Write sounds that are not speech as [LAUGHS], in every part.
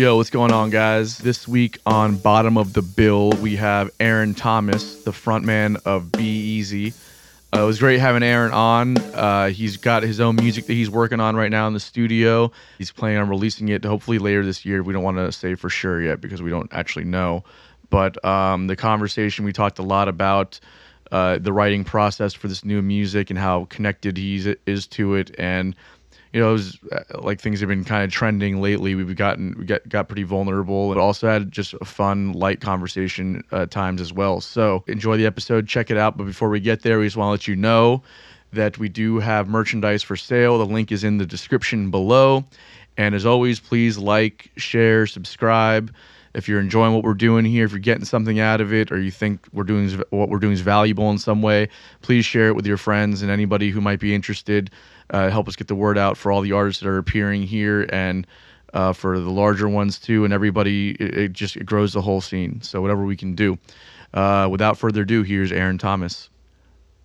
Yo, what's going on, guys? This week on Bottom of the Bill, we have Aaron Thomas, the frontman of Be Easy. Uh, it was great having Aaron on. Uh, he's got his own music that he's working on right now in the studio. He's planning on releasing it hopefully later this year. We don't want to say for sure yet because we don't actually know. But um, the conversation, we talked a lot about uh, the writing process for this new music and how connected he is to it. And you know, it was uh, like things have been kind of trending lately. We've gotten we got got pretty vulnerable, but also had just a fun, light conversation uh, times as well. So enjoy the episode, check it out. But before we get there, we just want to let you know that we do have merchandise for sale. The link is in the description below. And as always, please like, share, subscribe. If you're enjoying what we're doing here, if you're getting something out of it, or you think we're doing what we're doing is valuable in some way, please share it with your friends and anybody who might be interested uh, help us get the word out for all the artists that are appearing here and uh, for the larger ones too. And everybody, it, it just it grows the whole scene. So whatever we can do. Uh, without further ado, here's Aaron Thomas.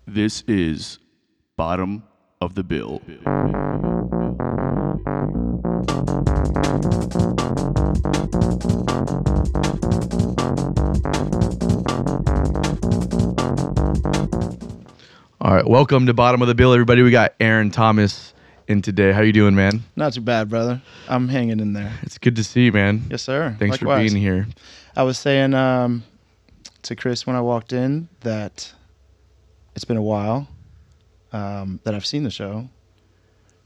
This is Bottom of the Bill. All right, welcome to Bottom of the Bill, everybody. We got Aaron Thomas in today. How you doing, man? Not too bad, brother. I'm hanging in there. It's good to see you, man. Yes, sir. Thanks Likewise. for being here. I was saying um, to Chris when I walked in that it's been a while um, that I've seen the show,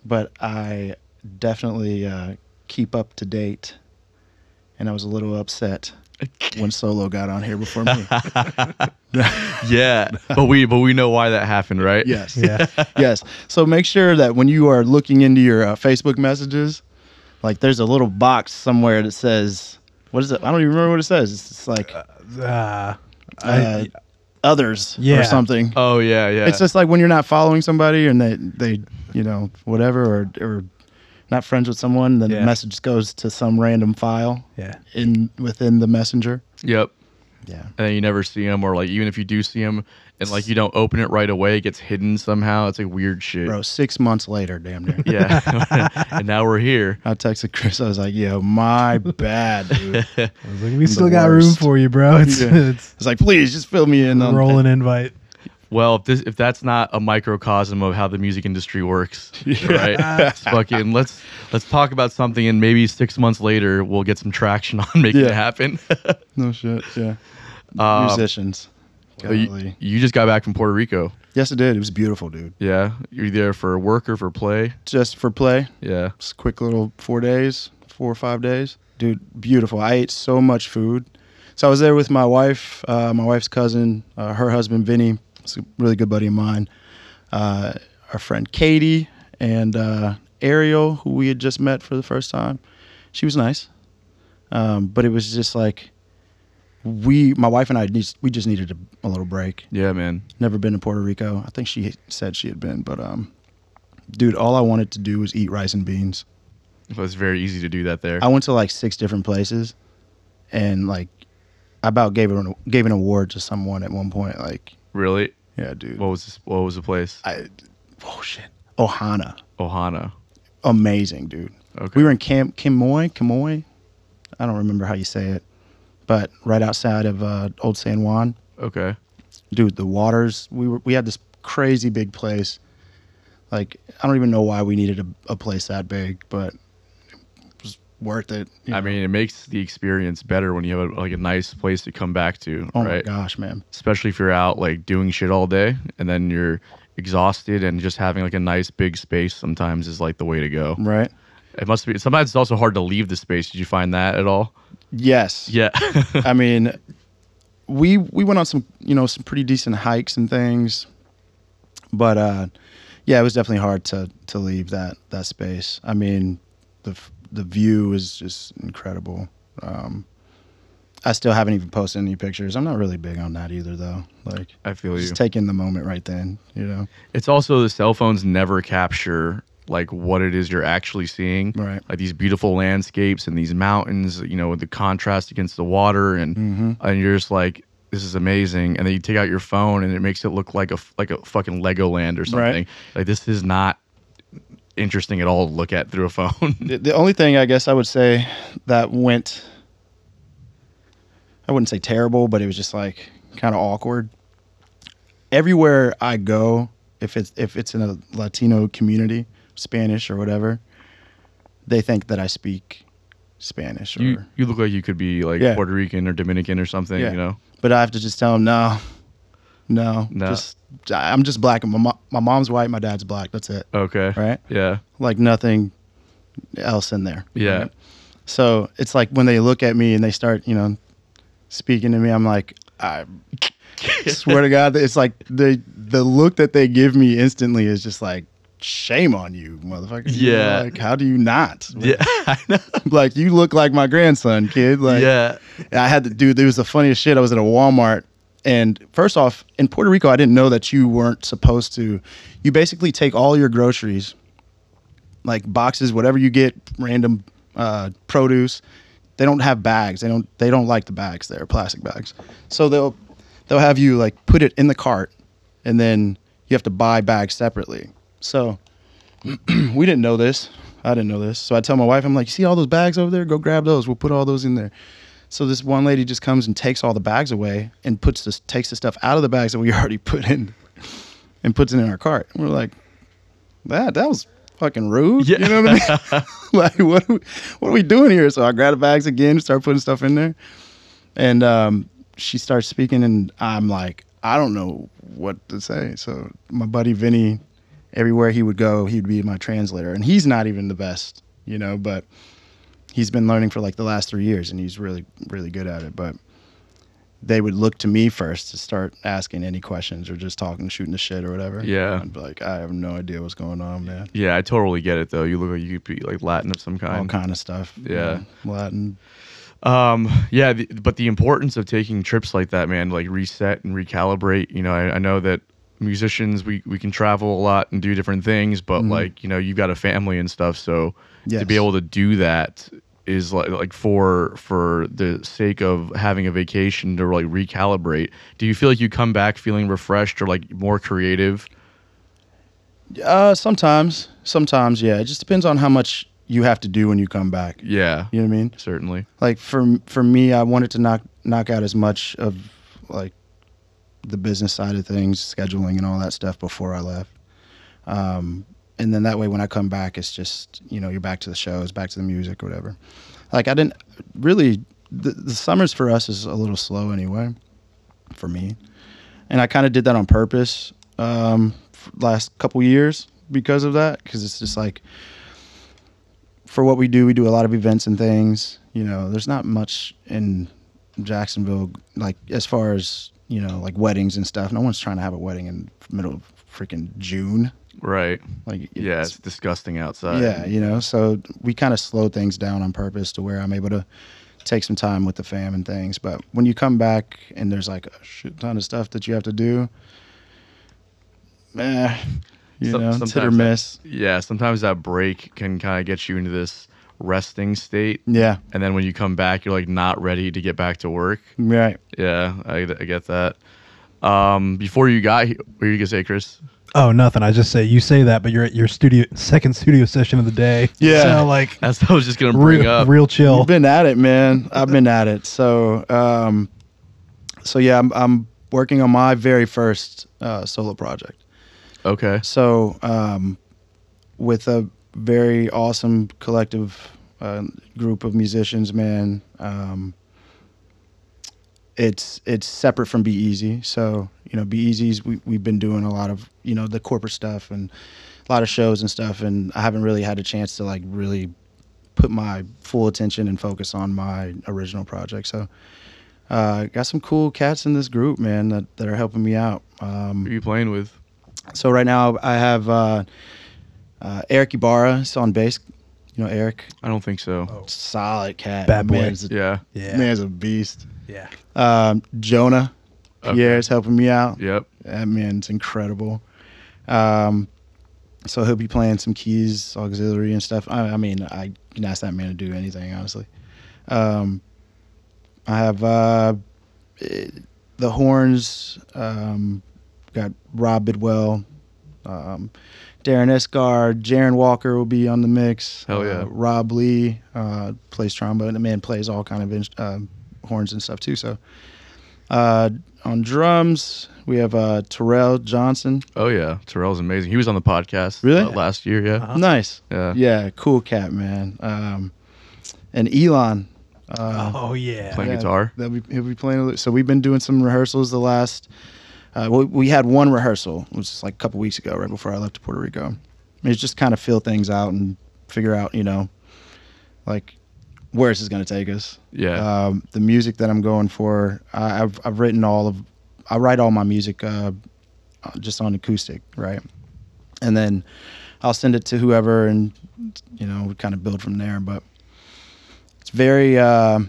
but I definitely uh, keep up to date, and I was a little upset when [LAUGHS] Solo got on here before me. [LAUGHS] yeah, but we but we know why that happened, right? yes. Yeah. [LAUGHS] yes. So make sure that when you are looking into your uh, Facebook messages, like there's a little box somewhere that says, what is it? I don't even remember what it says. It's just like Uh, uh, I, others Yeah. or something. Oh yeah, yeah. It's just like when you're not following somebody and they, they you know, whatever, or, or not friends with someone, then Yeah. the message goes to some random file yeah. in within the messenger. yep. Yeah. And then you never see them, or like even if you do see them, and like you don't open it right away, it gets hidden somehow. It's like weird shit. Bro, six months later, damn near. Yeah. [LAUGHS] and now we're here. I texted Chris. I was like, "Yo, my [LAUGHS] bad, dude." [LAUGHS] I was like, we still got worst. room for you, bro. It's, Yeah. it's It's like, please just fill me in. a on rolling invite. Well, if this if that's not a microcosm of how the music industry works, [LAUGHS] right? It's fucking let's let's talk about something, and maybe six months later we'll get some traction on [LAUGHS] making it happen. [LAUGHS] No shit. Yeah. Um, Musicians. Oh, you, you just got back from Puerto Rico. Yes, it did. It was beautiful, dude. Yeah, you're there for work or for play. Just for play. Yeah, Just a quick little four days, four or five days. Dude, beautiful. I ate so much food. So I was there with my wife, uh, my wife's cousin, uh, her husband, Vinny. It's a really good buddy of mine. Uh, our friend Katie and uh, Ariel, who we had just met for the first time. She was nice. Um, but it was just like, we, my wife and I, we just needed a, a little break. yeah, man. Never been to Puerto Rico. I think she said she had been, but um, dude, all I wanted to do was eat rice and beans. It was very easy to do that there. I went to like six different places, and like, I about gave an gave an award to someone at one point. Like, really? yeah, dude. What was this, what was the place? I, oh shit, Ohana, Ohana. amazing, dude. Okay. We were in Cam Kimoy, Kimoy. I don't remember how you say it, but right outside of uh, Old San Juan. Okay. dude the waters we were we had this crazy big place like i don't even know why we needed a, a place that big but worth it I know. mean, it makes the experience better when you have a, like a nice place to come back to, oh right? my gosh man especially if you're out like doing shit all day and then you're exhausted and just having like a nice big space sometimes is like the way to go. right It must be sometimes it's also hard to leave the space. Did you find that at all? yes Yeah. [LAUGHS] i mean we we went on some you know some pretty decent hikes and things but uh yeah it was definitely hard to to leave that that space i mean the the view is just incredible um I still haven't even posted any pictures. I'm not really big on that either, though. Like, I feel you. just taking the moment right then, you know? It's also the cell phones never capture like what it is you're actually seeing. Right. Like these beautiful landscapes and these mountains, you know, with the contrast against the water and Mm-hmm. and you're just like this is amazing and then you take out your phone and it makes it look like a like a fucking Legoland or something. Like this is not interesting at all to look at through a phone. The, the only thing I guess I would say that went, I wouldn't say terrible, but it was just like kind of awkward. Everywhere I go, if it's if it's in a Latino community, Spanish or whatever, they think that I speak Spanish. Or, you you look like you could be like Yeah. Puerto Rican or Dominican or something. Yeah. You know. but I have to just tell them no, no, No. just I'm just black. My mo- my mom's white, my dad's black. That's it. Okay. Right? Yeah. Like nothing else in there. Yeah. right? So it's like when they look at me and they start, you know, speaking to me, I'm like, I [LAUGHS] swear to God, it's like the the look that they give me instantly is just like, shame on you, motherfucker. Yeah. like, how do you not? [LAUGHS] Yeah. I know. [LAUGHS] like, you look like my grandson, kid. Like, yeah. I had to do. There was the funniest shit. I was at a Walmart, and first off, in Puerto Rico, I didn't know that you weren't supposed to. You basically take all your groceries, like boxes, whatever you get, random uh, produce. They don't have bags. They don't. They don't like the bags. They're plastic bags. So they'll they'll have you like put it in the cart, and then you have to buy bags separately. So [CLEARS THROAT] we didn't know this. I didn't know this. So I tell my wife, I'm like, you see all those bags over there? Go grab those. We'll put all those in there. So this one lady just comes and takes all the bags away and puts this takes the stuff out of the bags that we [LAUGHS] already put in and puts it in our cart. And we're like, that that was fucking rude. Yeah. You know what I mean? [LAUGHS] like what are we, what are we doing here? So I grab the bags again, start putting stuff in there. And um, she starts speaking and I'm like, I don't know what to say. So my buddy Vinny, everywhere he would go, he'd be my translator. And he's not even the best, you know, but he's been learning for like the last three years and he's really, really good at it. But they would look to me first to start asking any questions or just talking, shooting the shit or whatever. Yeah. I'd be like, I have no idea what's going on, man. Yeah. I totally get it though. You look like you could be like Latin of some kind, All kind. of stuff. you Yeah. know, Latin. Um, yeah, the, but the importance of taking trips like that, man, like reset and recalibrate. You know, I, I know that musicians we we can travel a lot and do different things, but like you know, you've got a family and stuff, so to be able to do that is like like for for the sake of having a vacation to like recalibrate. Do you feel like you come back feeling refreshed or like more creative? Uh, sometimes, sometimes, yeah. It just depends on how much you have to do when you come back. Yeah, You know what I mean? certainly. Like for for me, I wanted to knock knock out as much of like the business side of things, scheduling and all that stuff before I left. Um, and then that way, when I come back, it's just you know you're back to the shows, back to the music, or whatever. Like I didn't really. The, the summers for us is a little slow anyway, for me, and I kind of did that on purpose um, last couple years because of that. Because it's just like for what we do, we do a lot of events and things. You know, there's not much in Jacksonville, like as far as you know, like weddings and stuff. No one's trying to have a wedding in middle of freaking June. Right. Like, Yeah, it's- it's disgusting outside. yeah, you know. So we kind of slow things down on purpose to where I'm able to take some time with the fam and things. But when you come back and there's like a shit ton of stuff that you have to do, eh, you Some- know, it's hit or sometimes that- miss. Yeah, sometimes that break can kind of get you into this resting state. Yeah, And then when you come back, you're like not ready to get back to work. right. Yeah, I, I get that. Um, before you got here, what were you gonna say, Chris? Oh, nothing. I just say you say that, but you're at your studio second studio session of the day. Yeah. So like That's what I was just gonna bring real, up. real chill. You've been at it, man. I've been at it. So, um, so yeah, I'm, I'm working on my very first uh, solo project. Okay. So, um, with a very awesome collective uh, group of musicians, man. Um, it's it's separate from Be Easy. So you know, Be Easy's we we've been doing a lot of you know the corporate stuff and a lot of shows and stuff, and I haven't really had a chance to like really put my full attention and focus on my original project. So. Uh, got some cool cats in this group, man, that, that are helping me out. Um, Who are you playing with? so right now I have uh, uh, Eric Ibarra is on bass. You know Eric, I don't think so. solid cat. Bad boy. Man's a, Yeah. yeah. man's a beast. Yeah. Um, Jonah Okay. Pierre's helping me out. Yep. That man's incredible. Um, so he'll be playing some keys, auxiliary, and stuff. I, I mean, I can ask that man to do anything, honestly. Um, I have uh, the horns. Um, got Rob Bidwell Um, Darren Esgar, Jaron Walker will be on the mix. Hell yeah. Uh, Rob Lee uh, plays trombone. And the man plays all kind of uh, horns and stuff too. So uh, on drums we have uh, Terrell Johnson. Oh yeah, Terrell's amazing. He was on the podcast Really? uh, last year. Yeah, Uh-huh. Nice. yeah, Yeah, cool cat man. Um, and Elon. Uh, oh yeah. Playing guitar? They'll be, he'll be playing. a li- So we've been doing some rehearsals the last. Uh, we, we had one rehearsal, which was like a couple weeks ago, right before I left to Puerto Rico. It's just kind of fill things out and figure out, you know, like where this is going to take us. yeah. Um, the music that I'm going for, I, I've I've written all of, I write all my music uh, uh, just on acoustic, right? And then I'll send it to whoever, and you know, we kind of build from there. But it's very, uh,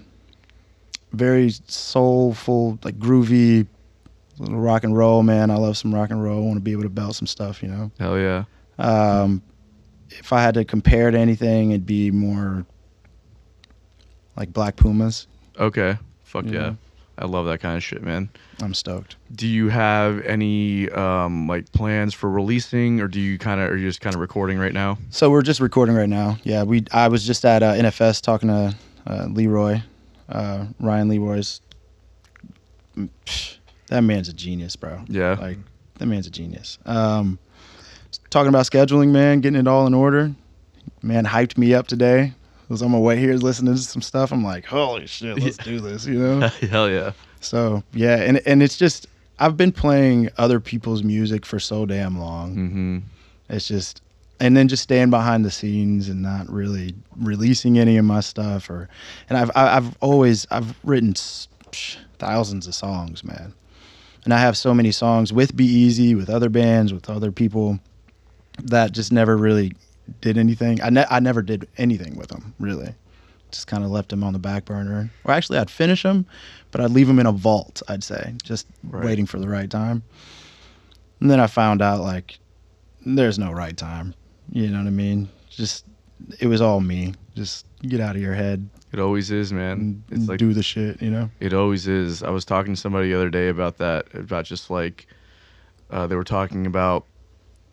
very soulful, like groovy, little rock and roll. Man, I love some rock and roll. I want to be able to belt some stuff, you know. Hell yeah. Um, if I had to compare to anything, it'd be more like Black Pumas. Okay. Fuck yeah. Yeah. I love that kind of shit, man. I'm stoked. Do you have any um like plans for releasing, or do you kind of are you just kind of recording right now? So we're just recording right now. Yeah, we. I was just at uh, NFS talking to uh, Leroy, uh, Ryan Leroy's. mm, psh, That man's a genius, bro. Yeah. Like that man's a genius. Um, talking about scheduling, man, getting it all in order. Man, hyped me up today. Was on my way here listening to some stuff. I'm like, holy shit, let's do this, you know. [LAUGHS] Hell yeah. So yeah, and and it's just I've been playing other people's music for so damn long. Mm-hmm. It's just, and then just staying behind the scenes and not really releasing any of my stuff. Or, and I've I- I've always I've written thousands of songs, man, and I have so many songs with Be Easy, with other bands, with other people, that just never really did anything. I ne- I never did anything with them really. Just kind of left them on the back burner. Or actually, I'd finish them, but I'd leave them in a vault. I'd say, just Right. waiting for the right time. And then I found out like there's no right time. You know what I mean? Just it was all me. Just get out of your head It always is, man. It's like do the shit. You know? It always is. I was talking to somebody the other day about that, about just like uh, they were talking about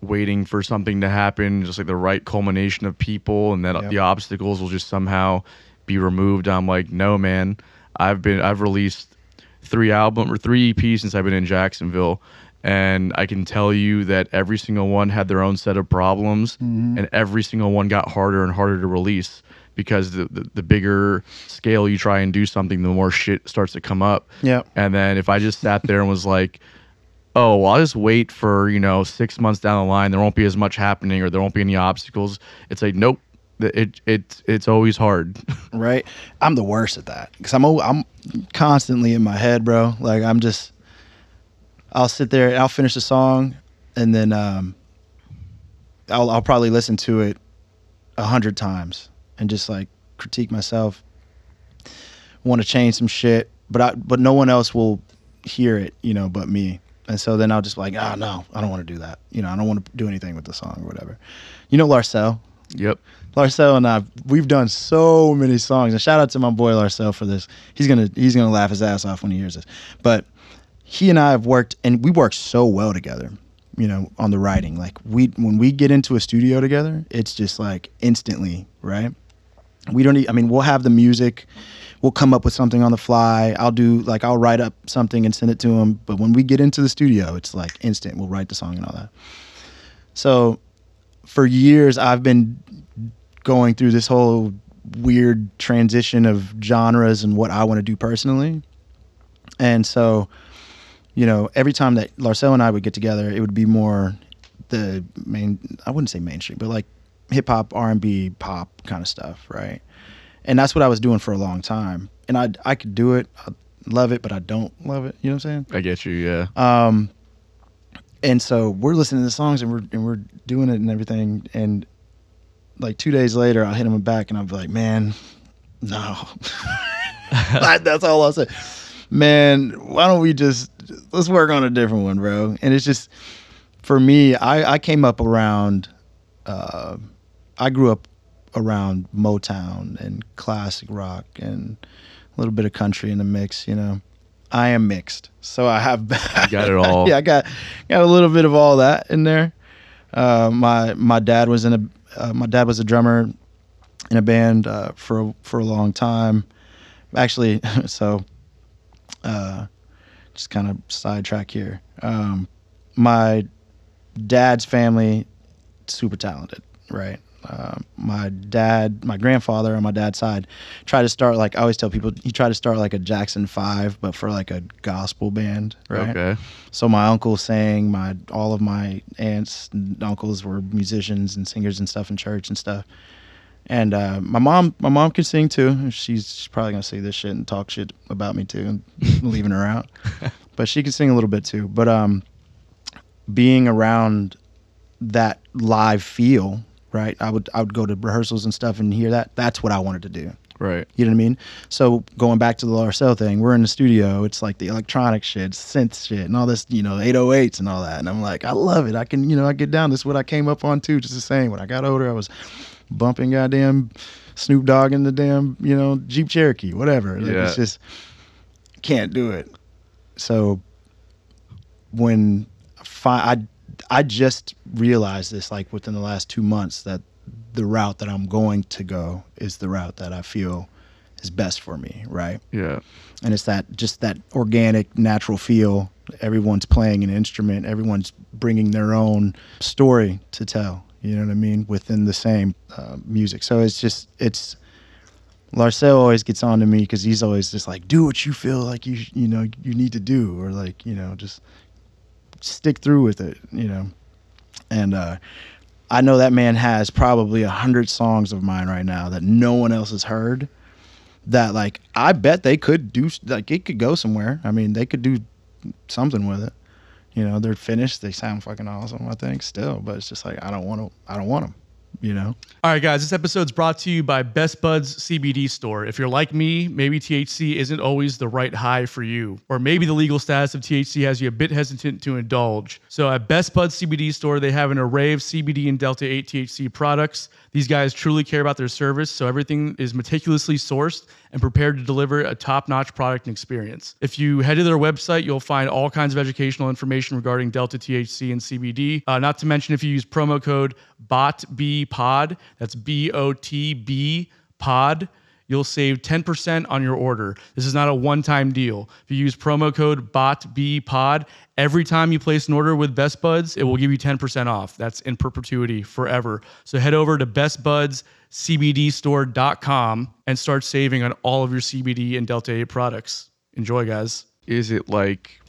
waiting for something to happen, just like the right culmination of people, and that Yep. the obstacles will just somehow be removed. I'm like, no, man. I've been I've released three album or three EPs since I've been in Jacksonville, and I can tell you that every single one had their own set of problems, mm-hmm. and every single one got harder and harder to release because the, the the bigger scale you try and do something, the more shit starts to come up. Yeah. And then if I just sat there and was like, oh, well, I'll just wait for, you know, six months down the line, there won't be as much happening or there won't be any obstacles. It's like, nope. It, it it's always hard. [LAUGHS] Right? I'm the worst at that because I'm I'm constantly in my head, bro. Like I'm just I'll sit there and I'll finish the song and then um I'll I'll probably listen to it a hundred times and just like critique myself. Want to change some shit, but I but no one else will hear it, you know, but me. And so then I'll just be like, ah, no, I don't want to do that. You know, I don't want to do anything with the song or whatever. You know, Larcel. yep. Larcel and I, we've done so many songs. And shout out to my boy Larcel for this. He's gonna he's gonna laugh his ass off when he hears this. But he and I have worked, and we work so well together. You know, on the writing, like we when we get into a studio together, it's just like instantly, right? We don't. Need, I mean, we'll have the music. We'll come up with something on the fly. I'll do like I'll write up something and send it to him. But when we get into the studio, it's like instant. We'll write the song and all that. So for years I've been going through this whole weird transition of genres and what I want to do personally. And so, you know, every time that Larcel and I would get together, it would be more the main I wouldn't say mainstream, but like hip hop, R and B, pop kind of stuff, right? And that's what I was doing for a long time. And I I could do it, I love it, but I don't love it. You know what I'm saying? I get you. Yeah. Um, and so we're listening to the songs and we're and we're doing it and everything. And like two days later, I hit him back and I'm like, man, no. [LAUGHS] That- That's all I'll say. Man, why don't we just let's work on a different one, bro? And it's just for me, I I came up around. Uh, I grew up around Motown and classic rock and a little bit of country in the mix, you know. I am mixed, so I have [LAUGHS] You got it all. yeah, I got got a little bit of all that in there. Uh, my my dad was in a uh, my dad was a drummer in a band uh, for for a long time. Actually, [LAUGHS] so uh, just kind of sidetrack here. Um, my dad's family super talented, right? Uh, my dad, my grandfather on my dad's side, tried to start like I always tell people he tried to start like a Jackson Five, but for like a gospel band, right? Okay. So my uncle sang, my all of my aunts and uncles were musicians and singers and stuff in church and stuff. And uh, my mom, my mom can sing too. She's, she's probably gonna see this shit and talk shit about me too, [LAUGHS] leaving her out. [LAUGHS] But she can sing a little bit too. But um, being around that live feel, right? I would I would go to rehearsals and stuff and hear that. That's what I wanted to do. Right. You know what I mean? So going back to the Larcel thing, we're in the studio. It's like the electronic shit, synth shit, and all this, you know, 808s and all that. And I'm like, I love it. I can, you know, I get down. This is what I came up on too. Just the same. When I got older, I was bumping goddamn Snoop Dogg in the damn, you know, Jeep Cherokee, whatever. Like, Yeah. It's just can't do it. So when fi- I I just realized this like within the last two months that the route that I'm going to go is the route that I feel is best for me, right? Yeah. And it's that just that organic, natural feel. Everyone's playing an instrument. Everyone's bringing their own story to tell. You know what I mean? Within the same uh, music. So it's just it's. Larcel always gets on to me because he's always just like, do what you feel like you you know you need to do, or like you know just stick through with it, you know. And uh, I know that man has probably a hundred songs of mine right now that no one else has heard. That like I bet they could do like it could go somewhere. I mean, they could do something with it. You know, they're finished. They sound fucking awesome. I think still, but it's just like I don't want to. I don't want them. You know. All right, guys, this episode's brought to you by Best Buds CBD Store. If you're like me, maybe THC isn't always the right high for you, or maybe the legal status of THC has you a bit hesitant to indulge. So at Best Buds CBD Store, they have an array of CBD and Delta 8 THC products. These guys truly care about their service, so everything is meticulously sourced and prepared to deliver a top-notch product and experience. If you head to their website, you'll find all kinds of educational information regarding Delta THC and CBD. Uh, not to mention, if you use promo code BOTBPOD, that's B O T B POD, you'll save 10% on your order. This is not a one-time deal. If you use promo code BOTBPOD, every time you place an order with Best Buds, it will give you 10% off. That's in perpetuity forever. So head over to bestbudscbdstore.com and start saving on all of your CBD and Delta 8 products. Enjoy, guys. Is it like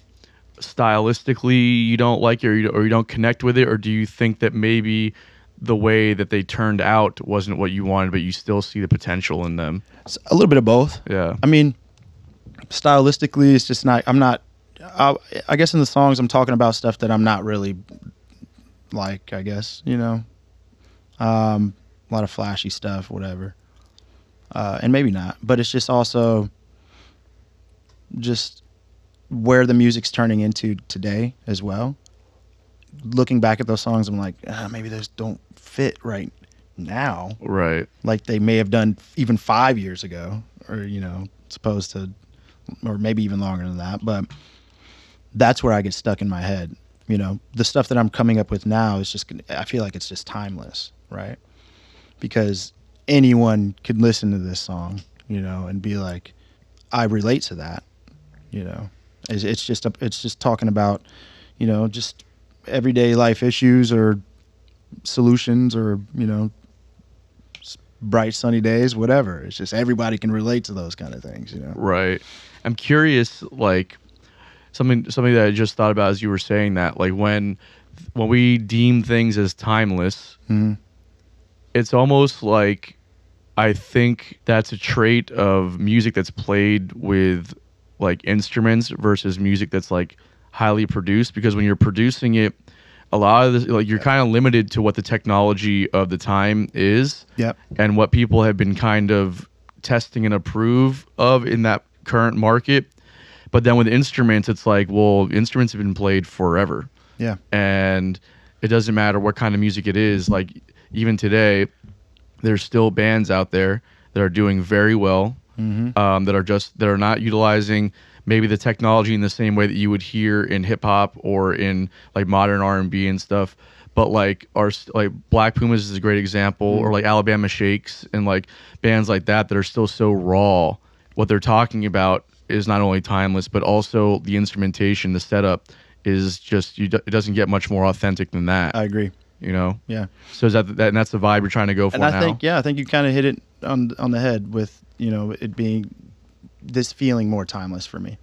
stylistically you don't like it or you don't connect with it, or do you think that maybe the way that they turned out wasn't what you wanted, but you still see the potential in them? It's a little bit of both. Yeah. I mean, stylistically, it's just not. I'm not. I, I guess in the songs, I'm talking about stuff that I'm not really like. I guess you know, um, a lot of flashy stuff, whatever, uh, and maybe not. But it's just also just where the music's turning into today as well. Looking back at those songs, I'm like, ah, maybe those don't fit right now Right. like they may have done even five years ago, or you know, supposed to, or maybe even longer than that. But that's where I get stuck in my head. You know, the stuff that I'm coming up with now is just, I feel like it's just timeless, right? Because anyone could listen to this song, you know, and be like, I relate to that. You know, it's, it's just a, it's just talking about, you know, just everyday life issues or solutions or you know bright sunny days whatever it's just everybody can relate to those kind of things you know Right. I'm curious, like something something that I just thought about as you were saying that, like when when we deem things as timeless, Mhm. it's almost like I think that's a trait of music that's played with like instruments versus music that's like highly produced because when you're producing it a lot of this like you're kind of limited to what the technology of the time is yep and what people have been kind of testing and approve of in that current market. But then with instruments, it's like, well, instruments have been played forever. yeah And it doesn't matter what kind of music it is. Like, even today, there's still bands out there that are doing very well, um, that are just, that are not utilizing maybe the technology in the same way that you would hear in hip hop or in like modern R&B and stuff. but like our like Black Pumas is a great example, Mm-hmm. or like Alabama Shakes and like bands like that that are still so raw. What they're talking about is not only timeless, but also the instrumentation, the setup is just you. It doesn't get much more authentic than that. I agree. you know. Yeah. So is that, that and that's the vibe you're trying to go for and I now? think yeah, I think you kind of hit it on on the head with you know it being this feeling more timeless for me.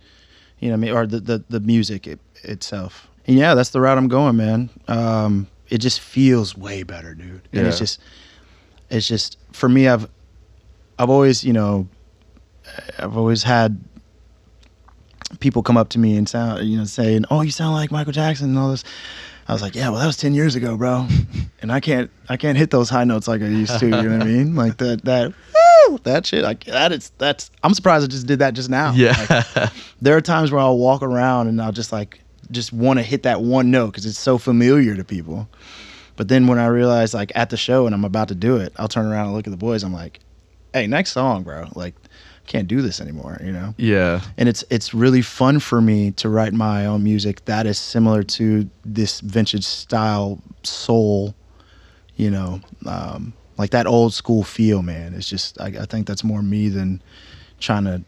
You know, what I mean, or the the, the music it, itself. And yeah, that's the route I'm going, man. Um, it just feels way better, dude. And it's just, it's just for me. I've, I've always, you know, I've always had people come up to me and sound, you know, saying, "Oh, you sound like Michael Jackson" and all this. I was like, "Yeah, well, that was ten years ago, bro." [LAUGHS] and I can't, I can't hit those high notes like I used to. You know what I mean? Like that, that, woo, that shit. Like that is, that's. I'm surprised I just did that just now. Yeah. Like, there are times where I'll walk around and I'll just like, just want to hit that one note because it's so familiar to people. But then when I realize like at the show and I'm about to do it, I'll turn around and look at the boys. I'm like, "Hey, next song, bro. Like, can't do this anymore." You know yeah. and it's it's really fun for me to write my own music that is similar to this vintage style soul you know um, like that old school feel man it's just I, I think that's more me than trying to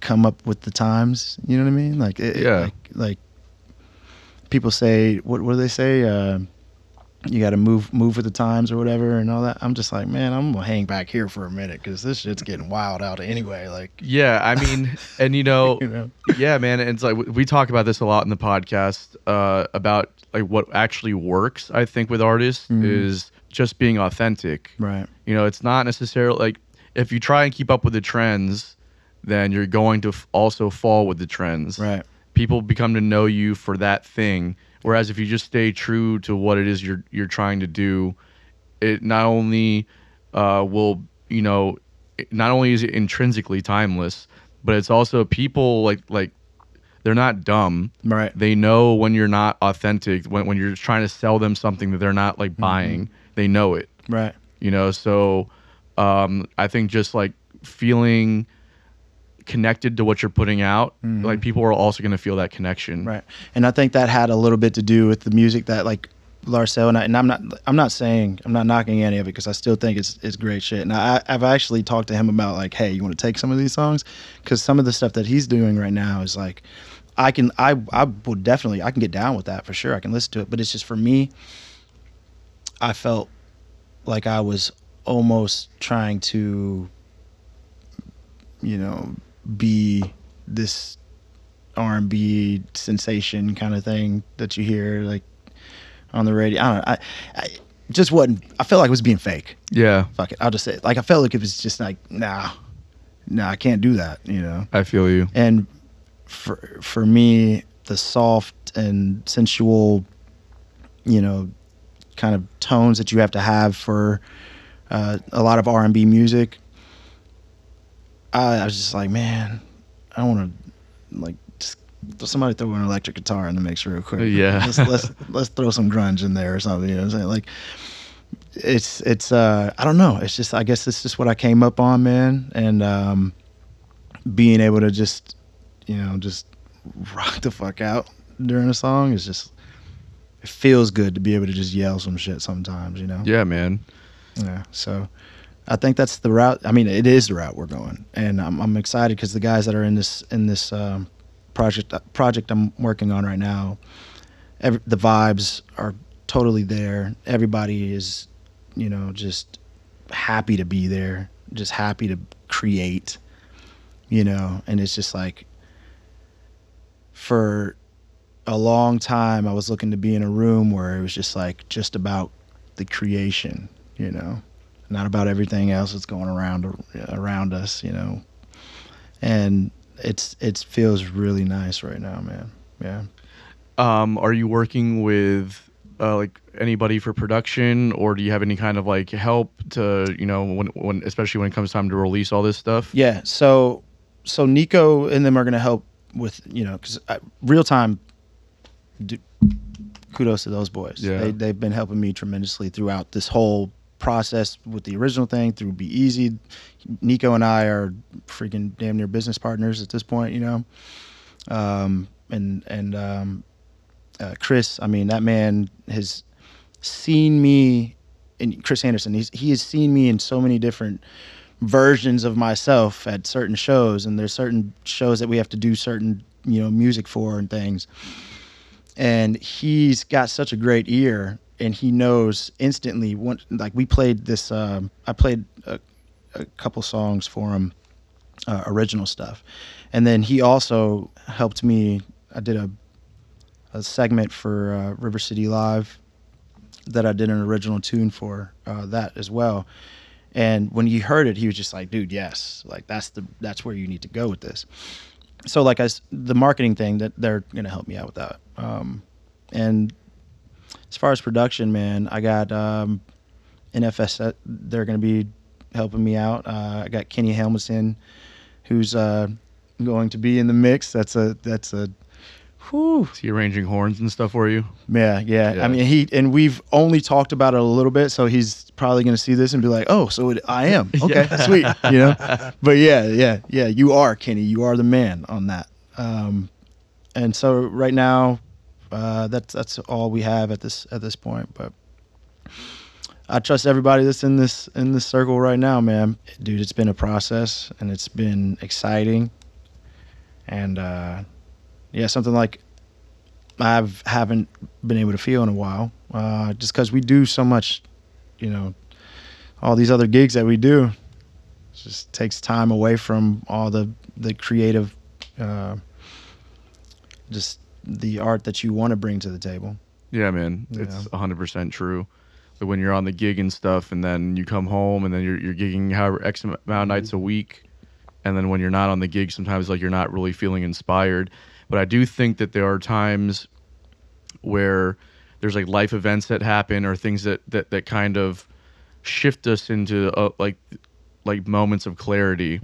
come up with the times you know what i mean like it, Yeah. like, like people say what what do they say uh, you got to move move with the times or whatever and all that i'm just like man i'm gonna hang back here for a minute because this shit's getting wild out anyway like Yeah, I [LAUGHS] mean, and you know, [LAUGHS] you know yeah, man, and it's like we- talk about this a lot in the podcast uh, about like what actually works. I think with artists Mhm. is just being authentic. right You know, it's not necessarily like if you try and keep up with the trends, then you're going to f- also fall with the trends. right People become to know you for that thing. Whereas if you just stay true to what it is you're you're trying to do, it not only uh, will you know, not only is it intrinsically timeless, but it's also people like like they're not dumb. right They know when you're not authentic. When when you're trying to sell them something that they're not like buying, they know it right you know so um i think just like feeling connected to what you're putting out like people are also going to feel that connection Mm-hmm. right and i think that had a little bit to do with the music that like Larcel and I, and I'm not I'm not saying I'm not knocking any of it because I still think it's it's great shit. And I I've actually talked to him about like, hey, you want to take some of these songs because some of the stuff that he's doing right now is like, I can I I would definitely I can get down with that for sure. I can listen to it, but it's just for me. I felt like I was almost trying to, you know, be this R and B sensation kind of thing that you hear like on the radio. I don't know. I, I just wasn't. I felt like it was being fake. yeah Fuck it. I'll just say it. Like I felt like it was just like nah, nah. I can't do that. You know. i feel you And for for me, the soft and sensual, you know, kind of tones that you have to have for uh, a lot of R and B music. I, I was just like, man, I want to like just somebody throw an electric guitar in the mix real quick. Yeah. [LAUGHS] let's let's let's throw some grunge in there or something. You know what I'm saying? Like, it's it's uh I don't know. It's just I guess it's just what I came up on, man, and um, being able to just you know just rock the fuck out during a song is just it feels good to be able to just yell some shit sometimes. You know? yeah man Yeah. So I think that's the route. I mean, it is the route we're going, and I'm, I'm excited because the guys that are in this in this um, project project I'm working on right now, every, the vibes are totally there. Everybody is, you know, just happy to be there, just happy to create, you know, and it's just like for a long time I was looking to be in a room where it was just like just about the creation, you know, not about everything else that's going around around us, you know. And it's it feels really nice right now, man. Yeah. um are you working with uh, like anybody for production or do you have any kind of like help to you know when when especially when it comes time to release all this stuff Yeah. So so Nico and them are gonna help with you know because real time. Do, kudos to those boys. Yeah. They they've been helping me tremendously throughout this whole process with the original thing through Be Easy. Nico and I are freaking damn near business partners at this point, you know. Um, and and um, uh, Chris, I mean, that man has seen me, and Chris Anderson, he's, he has seen me in so many different versions of myself at certain shows, and there's certain shows that we have to do certain, you know, music for and things. And he's got such a great ear, and he knows instantly. When, like we played this, um, I played a, a couple songs for him, uh, original stuff, and then he also helped me. I did a a segment for uh, River City Live that I did an original tune for uh, that as well. And when he heard it, he was just like, "Dude, yes, like that's the that's where you need to go with this." So like I the marketing thing that they're gonna help me out with that. Um, and as far as production, man, I got um, NFS. They're gonna be helping me out. Uh, I got Kenny Helmsley, who's uh, going to be in the mix. That's a that's a whew, Is he arranging horns and stuff for you? yeah, yeah, Yeah. I mean, he and we've only talked about it a little bit, so he's probably going to see this and be like, "Oh, so it, I am [LAUGHS] okay, sweet," you know. But yeah, yeah, yeah, you are Kenny. You are the man on that. Um, and so right now, uh, that's that's all we have at this at this point. But I trust everybody that's in this in this circle right now, man. Dude, it's been a process and it's been exciting, and uh, yeah, something like I've haven't been able to feel in a while, uh, just because we do so much, you know, all these other gigs that we do. It just takes time away from all the the creative, uh, just the art that you want to bring to the table. Yeah, man, it's 100% true. But when you're on the gig and stuff, and then you come home, and then you're, you're gigging however X amount of nights a week, and then when you're not on the gig, sometimes like you're not really feeling inspired. But I do think that there are times where there's like life events that happen or things that that, that kind of shift us into uh, like like moments of clarity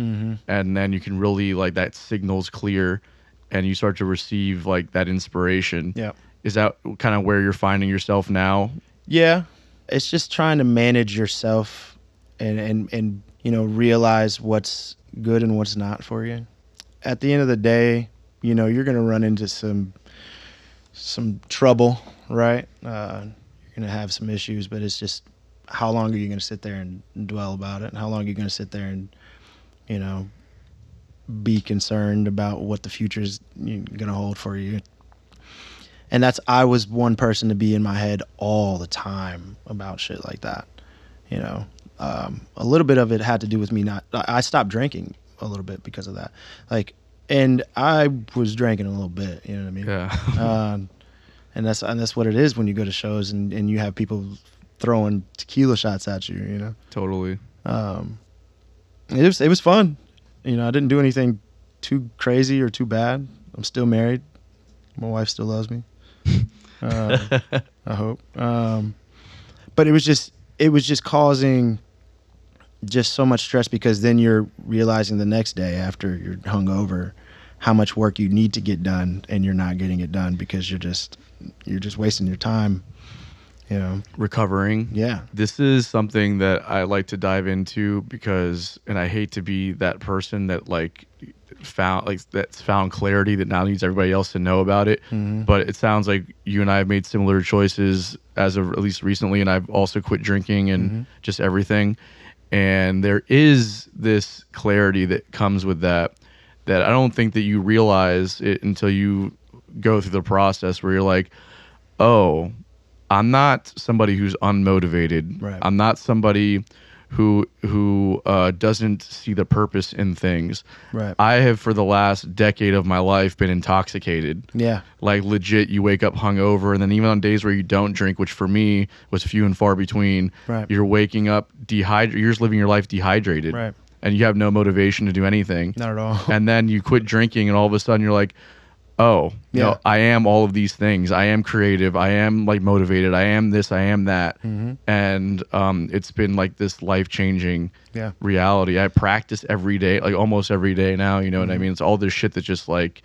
and then you can really like that signals clear and you start to receive like that inspiration Yeah. is that kind of where you're finding yourself now Yeah, it's just trying to manage yourself and and and you know realize what's good and what's not for you. At the end of the day, you know you're gonna run into some some trouble, right? Uh, you're gonna have some issues, but it's just how long are you gonna sit there and, and dwell about it, and how long are you gonna sit there and you know be concerned about what the future's you know, gonna hold for you and that's I was one person to be in my head all the time about shit like that. You know, um, a little bit of it had to do with me not. I I stopped drinking a little bit because of that. Like, and I was drinking a little bit. You know what I mean? yeah [LAUGHS] Um, and that's and that's what it is when you go to shows and, and you have people throwing tequila shots at you. You know, totally um, it was it was fun. You know, I didn't do anything too crazy or too bad. I'm still married. My wife still loves me. [LAUGHS] Uh, I hope. Um, but it was just it was just causing just so much stress because then you're realizing the next day after you're hungover how much work you need to get done and you're not getting it done because you're just you're just wasting your time. You know. recovering Yeah. this is something that I like to dive into because, and I hate to be that person that like found like that's found clarity that now needs everybody else to know about it. Mm-hmm. But it sounds like you and I have made similar choices as of at least recently, and I've also quit drinking and mm-hmm. just everything. And there is this clarity that comes with that that I don't think that you realize it until you go through the process where you're like, oh, I'm not somebody who's unmotivated. Right. I'm not somebody who who uh, doesn't see the purpose in things. Right. I have for the last decade of my life been intoxicated. Yeah. Like legit, you wake up hungover, and then even on days where you don't drink, which for me was few and far between, Right. you're waking up dehydrated. You're just living your life dehydrated, Right. And you have no motivation to do anything Not at all. and then you quit drinking and all of a sudden you're like oh Yeah. no i am all of these things i am creative i am like motivated i am this i am that Mm-hmm. and um, it's been like this life changing Yeah. reality i practice every day like almost every day now you know what i Mm-hmm. mean it's all this shit that just like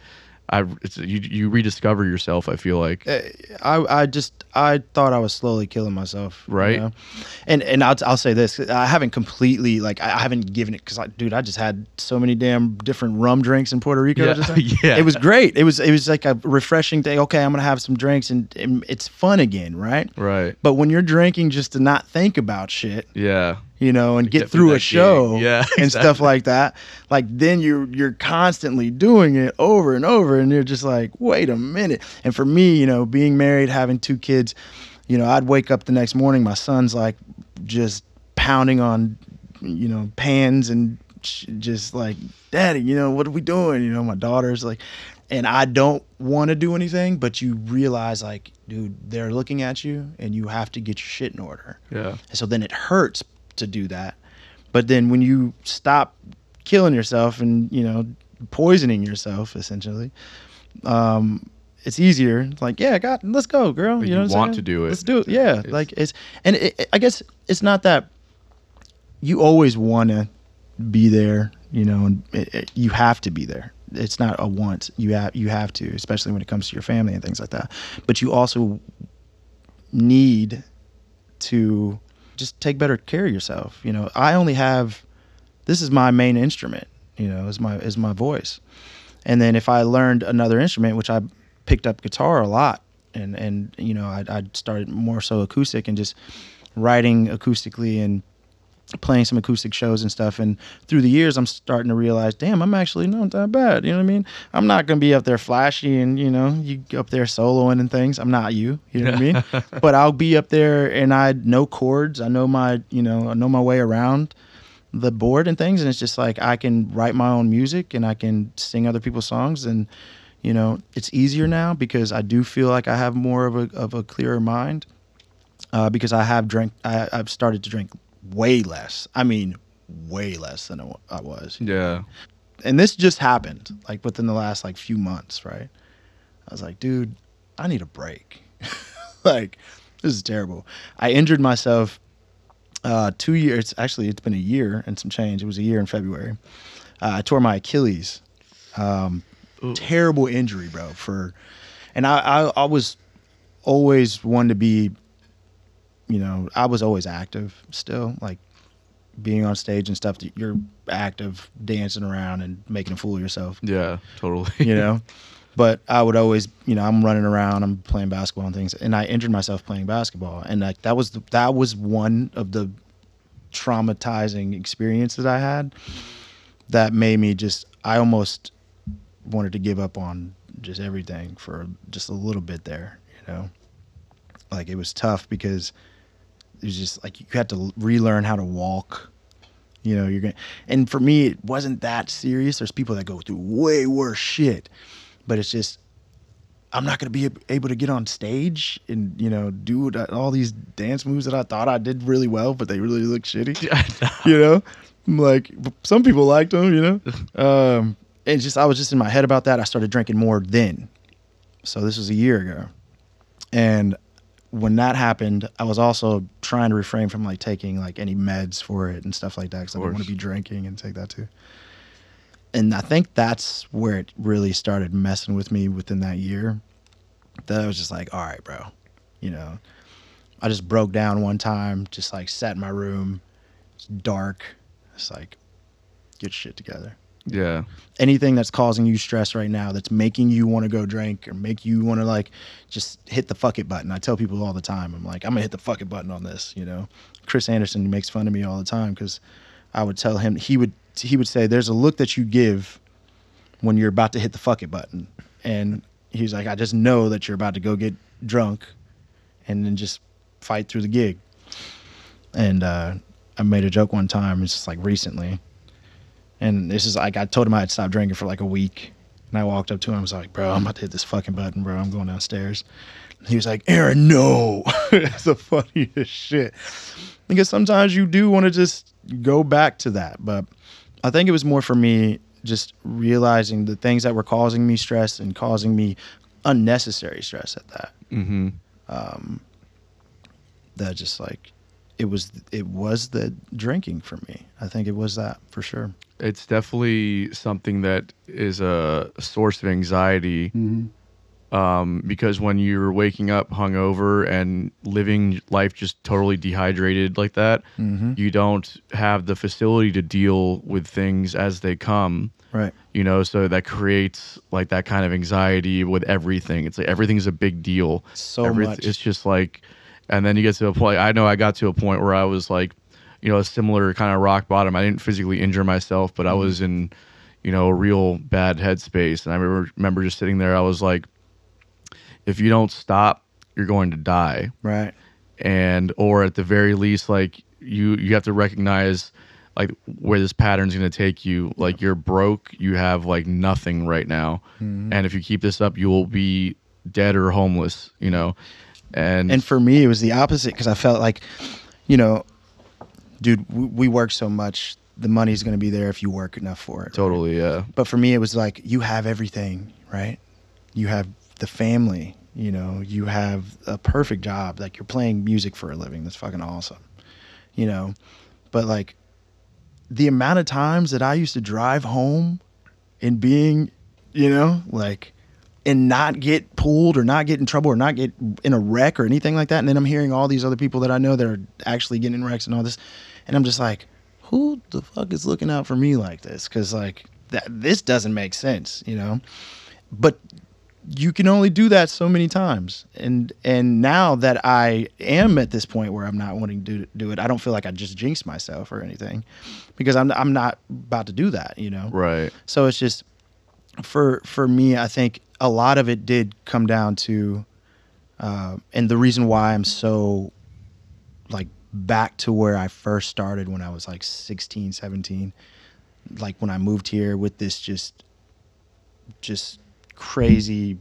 I it's you you rediscover yourself. I feel like uh, I I just I thought I was slowly killing myself, you Right. know? And and I'll I'll say this: I haven't completely like I haven't given it because I dude I just had so many damn different rum drinks in Puerto Rico. Yeah, [LAUGHS] yeah. It was great. It was it was like a refreshing day. Okay, I'm gonna have some drinks and, and it's fun again, right? right. But when you're drinking just to not think about shit, Yeah. You know, and get, get through a show. [LAUGHS] Yeah, and stuff like that, like then you're you're constantly doing it over and over, and you're just like, wait a minute. And for me, you know, being married, having two kids, you know, I'd wake up the next morning, my son's like just pounding on, you know, pans and just like, Daddy, you know, what are we doing? You know, my daughter's like, and I don't want to do anything, but you realize like, dude, they're looking at you, and you have to get your shit in order. Yeah. And so then it hurts to do that. But then when you stop killing yourself and, you know, poisoning yourself essentially, um, it's easier. It's like, yeah, God, let's go, girl. You know, you I'm want to do it. Let's do it. Yeah, It's- like it's and it- I guess it's not that you always want to be there, you know, and it, it, you have to be there. It's not a want. You have you have to, especially when it comes to your family and things like that. But you also need to just take better care of yourself. You know, I only have this is my main instrument, you know, is my is my voice. And then if I learned another instrument, which I picked up guitar a lot and and you know, I I started more so acoustic and just writing acoustically and playing some acoustic shows and stuff and through the years I'm starting to realize damn I'm actually not that bad you know what I mean? I'm not gonna be up there flashy and you know you up there soloing and things I'm not you you know what I mean? [LAUGHS] But I'll be up there and I know chords I know my you know I know my way around the board and things and it's just like I can write my own music and I can sing other people's songs and you know it's easier now because I do feel like I have more of a of a clearer mind uh, because I have drank I, I've started to drink way less. I mean way less than I was. Yeah. and this just happened like within the last like few months right? I was like dude I need a break. [LAUGHS] Like this is terrible. I injured myself uh, two years actually it's been a year and some change. It was a year in February. Uh, I tore my Achilles. Um, terrible injury bro for and I, I I was always one to be you know I was always active still like being on stage and stuff you're active dancing around and making a fool of yourself Yeah. Totally. you know [LAUGHS] but i would always you know i'm running around i'm playing basketball and things and i injured myself playing basketball and like that was the, that was one of the traumatizing experiences i had that made me just i almost wanted to give up on just everything for just a little bit there you know like it was tough because was just like you had to relearn how to walk. You know you're going to and for me it wasn't that serious. There's people that go through way worse shit but it's just i'm not going to be able to get on stage and you know do all these dance moves that i thought i did really well but they really look shitty. [LAUGHS] You know? I'm like some people liked them you know? Um and just i was just in my head about that. I started drinking more then. So this was a year ago. And when that happened i was also trying to refrain from like taking like any meds for it and stuff like that because i didn't want to be drinking and take that too. And i think that's where it really started messing with me within that year that i was just like all right bro you know? I just broke down one time just like sat in my room it's dark it's like get shit together Yeah. anything that's causing you stress right now that's making you want to go drink or make you want to like just hit the fuck it button. I tell people all the time i'm like i'm gonna hit the fuck it button on this you know? Chris anderson makes fun of me all the time because i would tell him he would he would say there's a look that you give when you're about to hit the fuck it button. And he's like i just know that you're about to go get drunk and then just fight through the gig. And uh, i made a joke one time it's just like recently and this is like I told him I had stopped drinking for like a week. And I walked up to him. I was like, "Bro, I'm about to hit this fucking button, bro. I'm going downstairs." He was like, "Aaron, no." [LAUGHS] it's the funniest shit. Because sometimes you do want to just go back to that, but I think it was more for me just realizing the things that were causing me stress and causing me unnecessary stress at that. Mm-hmm. That just like it was it was the drinking for me. I think it was that for sure. It's definitely something that is a source of anxiety. Um, because when you're waking up hungover and living life just totally dehydrated like that, you don't have the facility to deal with things as they come. Right. you know so that creates like that kind of anxiety with everything it's like everything's a big deal So Everyth- much. it's just like and then you get to a point i know i got to a point where i was like you know a similar kind of rock bottom. I didn't physically injure myself but i Mm-hmm. was in you know a real bad headspace. And i remember, remember just sitting there i was like if you don't stop you're going to die. Right. and or at the very least like you you have to recognize like where this pattern's going to take you. Like you're broke you have like nothing right now. Mm-hmm. and if you keep this up you will be dead or homeless you know and, And for me, it was the opposite because I felt like, you know, dude, we, we work so much. The money's going to be there if you work enough for it. right? totally yeah But for me, it was like you have everything, right? You have the family, you know, you have a perfect job. Like you're playing music for a living. That's fucking awesome, you know. But like the amount of times that I used to drive home and being, you know, like, and not get pulled or not get in trouble or not get in a wreck or anything like that. And then I'm hearing all these other people that I know that are actually getting in wrecks and all this. And I'm just like, who the fuck is looking out for me like this? Cause like that, this doesn't make sense, you know? But you can only do that so many times. And, and now that I am at this point where I'm not wanting to do, do it, I don't feel like I just jinxed myself or anything because I'm, I'm not about to do that, you know? right So it's just for for me, I think a lot of it did come down to, uh, and the reason why I'm so like back to where I first started when I was like 16, 17, like when I moved here with this just just crazy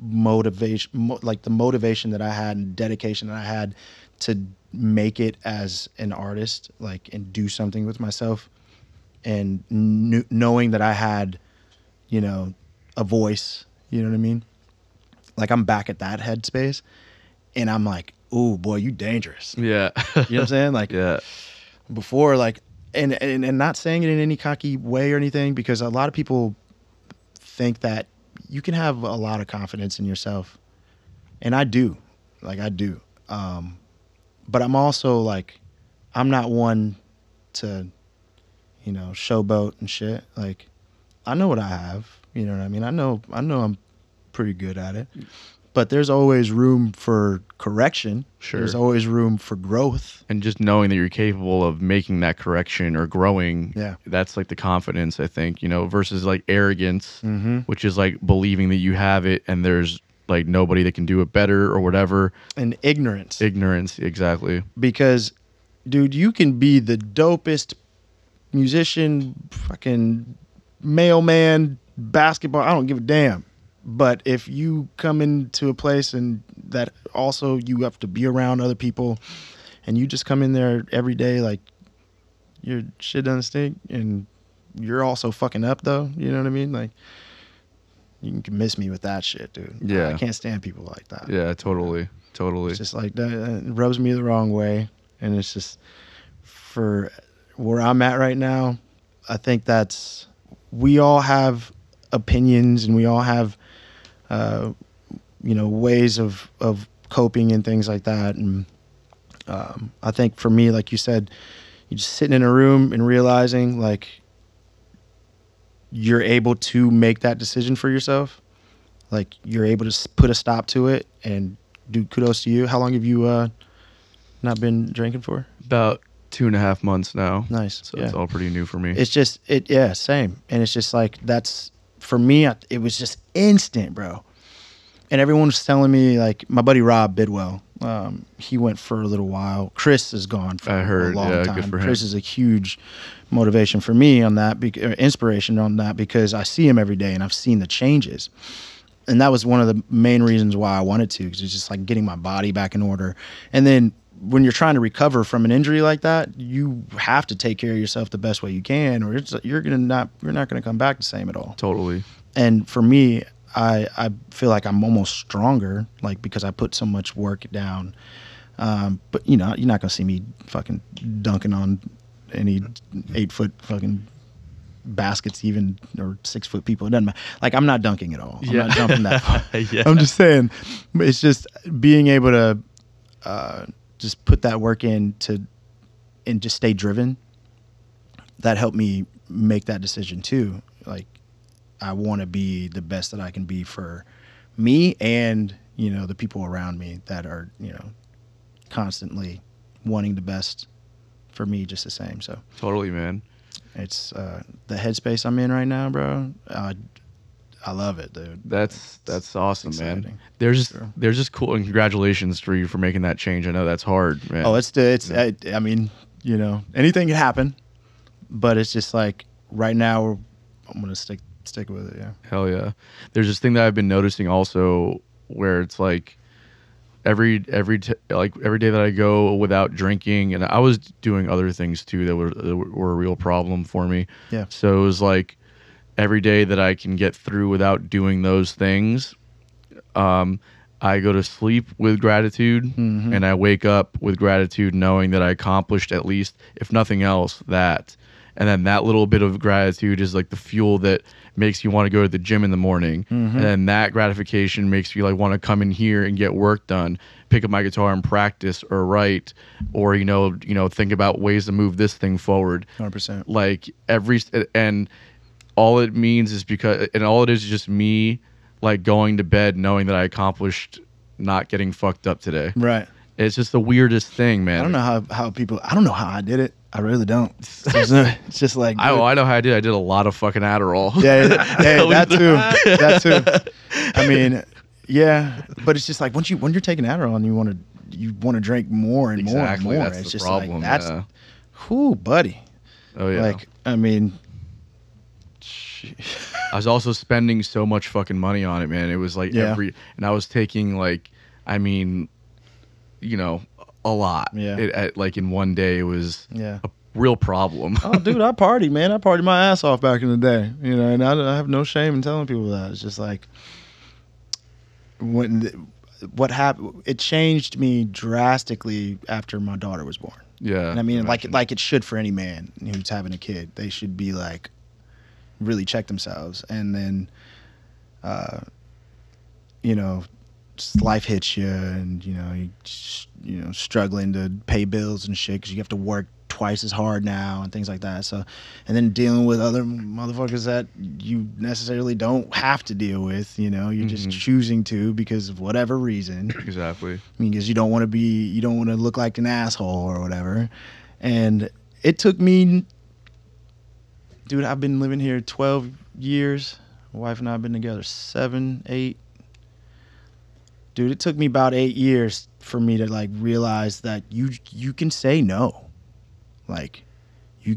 motivation mo- like the motivation that I had and dedication that I had to make it as an artist like and do something with myself. And kn- knowing that I had you know a voice you know what I mean? Like I'm back at that headspace and I'm like ooh boy you dangerous. Yeah, you know what I'm saying? [LAUGHS] Like yeah. before like and, and and not saying it in any cocky way or anything because a lot of people think that you can have a lot of confidence in yourself and i do. Like i do. Um but i'm also like i'm not one to you know showboat and shit. Like i know what i have. You know what i mean? I know i know i'm pretty good at it. But there's always room for correction. Sure. there's always room for growth. And just knowing that you're capable of making that correction or growing Yeah. that's like the confidence i think you know versus like arrogance Mm-hmm. which is like believing that you have it and there's like nobody that can do it better or whatever. And ignorance. Ignorance exactly. Because dude you can be the dopest musician fucking mailman basketball i don't give a damn but if you come into a place and that also you have to be around other people and you just come in there every day like your shit doesn't stink and you're also fucking up though you know what i mean like you can miss me with that shit dude Yeah. i can't stand people like that yeah totally totally it's just like that rubs me the wrong way, and it's just for where I'm at right now. I think that's we all have opinions and we all have, uh, you know, ways of of coping and things like that. And um, I think for me, like you said, you just sitting in a room and realizing like you're able to make that decision for yourself. Like you're able to put a stop to it and do kudos to you. How long have you uh, not been drinking for? about two and a half months now Nice. so yeah. it's all pretty new for me It's just it. Yeah, same. And it's just like that's for me. It was just instant, bro. And everyone was telling me like my buddy Rob Bidwell. Um, he went for a little while. Chris is gone for I heard, a long yeah, time. good for him. Chris is a huge motivation for me on that, or inspiration on that because I see him every day and I've seen the changes. And that was one of the main reasons why I wanted to, because it's just like getting my body back in order. And then when you're trying to recover from an injury like that, you have to take care of yourself the best way you can, or it's, you're gonna not you're not gonna come back the same at all totally and for me I, I feel like i'm almost stronger like because i put so much work down Um, but you know, you're not gonna see me fucking dunking on any eight foot fucking baskets, even or six foot people. It doesn't matter. Like I'm not dunking at all. I'm Yeah. not jumping that [LAUGHS] far. yeah. I'm just saying, it's just being able to uh, just put that work in to and just stay driven. That helped me make that decision too. Like, I want to be the best that I can be for me and you know the people around me that are you know constantly wanting the best for me just the same. So totally, man. it's uh, the headspace I'm in right now, bro. Uh, I love it, dude. That's that's awesome, man. exciting. There's just Sure. there's just cool and congratulations for you for making that change. I know that's hard, man. Oh, it's it's. I, I mean, you know, anything can happen, but it's just like right now I'm gonna stick stick with it. Yeah. Hell yeah. There's this thing that I've been noticing also where it's like every every t- like every day that I go without drinking and I was doing other things too that were that were a real problem for me. Yeah. So it was like every day that I can get through without doing those things um I go to sleep with gratitude and I wake up with gratitude knowing that I accomplished at least if nothing else that. And then that little bit of gratitude is like the fuel that makes you want to go to the gym in the morning. And then that gratification makes you like want to come in here and get work done pick up my guitar and practice or write or you know you know think about ways to move this thing forward. Hundred percent. like every and all it means is because and all it is is just me like going to bed knowing that I accomplished not getting fucked up today. Right. It's just the weirdest thing, man. I don't know how how people. I don't know how I did it. I really don't. [LAUGHS] It's just, it's just like. I, oh, I know how I did. I did a lot of fucking Adderall. yeah, yeah, yeah, [LAUGHS] that too. [LAUGHS] That too. I mean, yeah, but it's just like once you when you're taking Adderall and you want to you want to drink more and more and Exactly, more. that's it's the just problem, like that's, yeah. whoo, buddy. Oh yeah. Like I mean, I was also spending so much fucking money on it, man. It was like Yeah. every, and I was taking like, I mean, you know, a lot. Yeah. It, at, like in one day, it was yeah. a real problem. oh, dude, I [LAUGHS] partied, man. I partied my ass off back in the day, you know, and I, I have no shame in telling people that. It's just like when the, what happened. It changed me drastically after my daughter was born. yeah. And I mean, like like it should for any man who's having a kid. They should be like really check themselves, and then, uh, you know, life hits you, and you know, you just, you know, struggling to pay bills and shit because you have to work twice as hard now and things like that. So, and then dealing with other motherfuckers that you necessarily don't have to deal with. You know, you're just Mhm. choosing to because of whatever reason exactly. I mean, because you don't want to be you don't want to look like an asshole or whatever and it took me dude i've been living here 12 years. My wife and i've been together seven eight. Dude it took me about eight years for me to like realize that you you can say no. Like you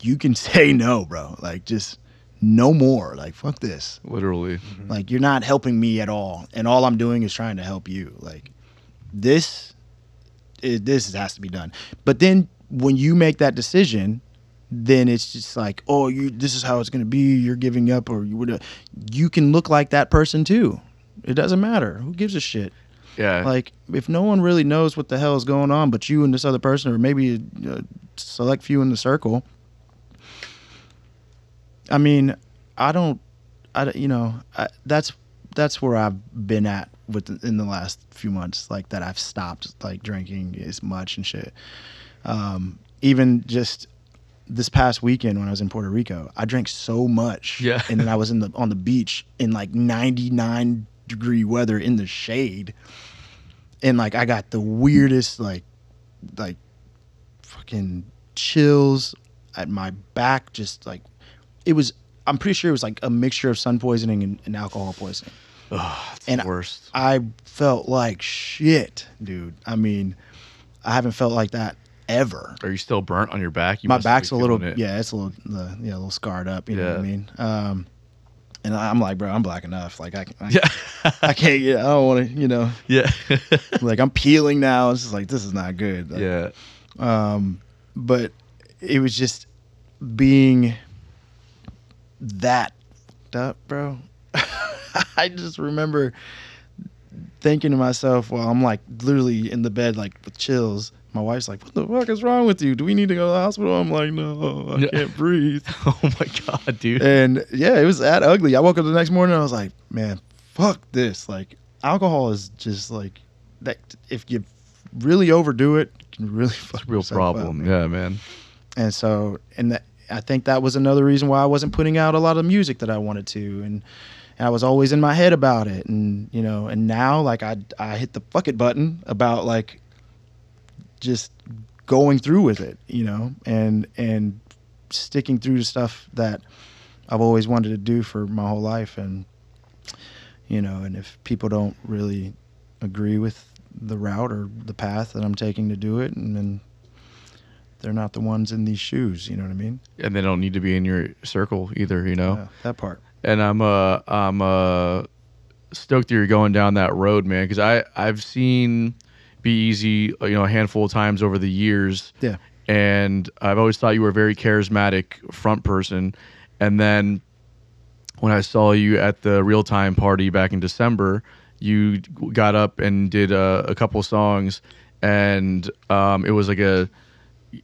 you can [LAUGHS] say no bro. Like just no more. Like fuck this. Literally. Mm-hmm. like you're not helping me at all, and all I'm doing is trying to help you. Like this, it, this has to be done. But then when you make that decision, then it's just like, oh, you this is how it's gonna be. You're giving up, or you would. You can look like that person too. It doesn't matter. Who gives a shit? Yeah. Like if no one really knows what the hell is going on, but you and this other person, or maybe a, a select few in the circle. I mean, I don't, I you know, I, that's that's where I've been at with in the last few months, like that I've stopped like drinking as much and shit. Um, even just this past weekend when I was in Puerto Rico, I drank so much. Yeah. and then I was in the on the beach in like 99 degree weather in the shade, and like I got the weirdest like like fucking chills at my back, just like it was. I'm pretty sure it was like a mixture of sun poisoning and, and alcohol poisoning. Ugh, it's and worst. I felt like shit, dude. I mean, I haven't felt like that ever. Are you still burnt on your back? You My back's a little, it. yeah, it's a little, uh, yeah, a little scarred up. You know what I mean? Um, and I'm like, bro, I'm black enough. Like I, I, Yeah. I can't. Yeah, I don't want to. You know, yeah. [LAUGHS] like I'm peeling now. It's just like this is not good. Like, yeah. um, but it was just being that up, bro. [LAUGHS] I just remember thinking to myself, well, I'm like literally in the bed, like with chills. My wife's like, "What the fuck is wrong with you? Do we need to go to the hospital?" I'm like, "No, I can't breathe." [LAUGHS] oh my god, dude. and yeah, it was that ugly. I woke up the next morning and I was like, "Man, fuck this!" Like, alcohol is just like that. If you really overdo it, it can really fuck Real yourself up, problem. man. yeah, man. And so, and that, I think that was another reason why I wasn't putting out a lot of music that I wanted to, and, and I was always in my head about it, and you know, and now like I I hit the fuck it button about like just going through with it, you know, and and sticking through to stuff that I've always wanted to do for my whole life, and you know, and if people don't really agree with the route or the path that I'm taking to do it, and then they're not the ones in these shoes. You know what I mean? And they don't need to be in your circle either, you know. Yeah, that part. and I'm uh I'm uh stoked that you're going down that road, man. Because I I've seen Be Easy, you know, a handful of times over the years, Yeah. and I've always thought you were a very charismatic front person. And then when I saw you at the real time party back in December, you got up and did a, a couple songs, and um, it was like a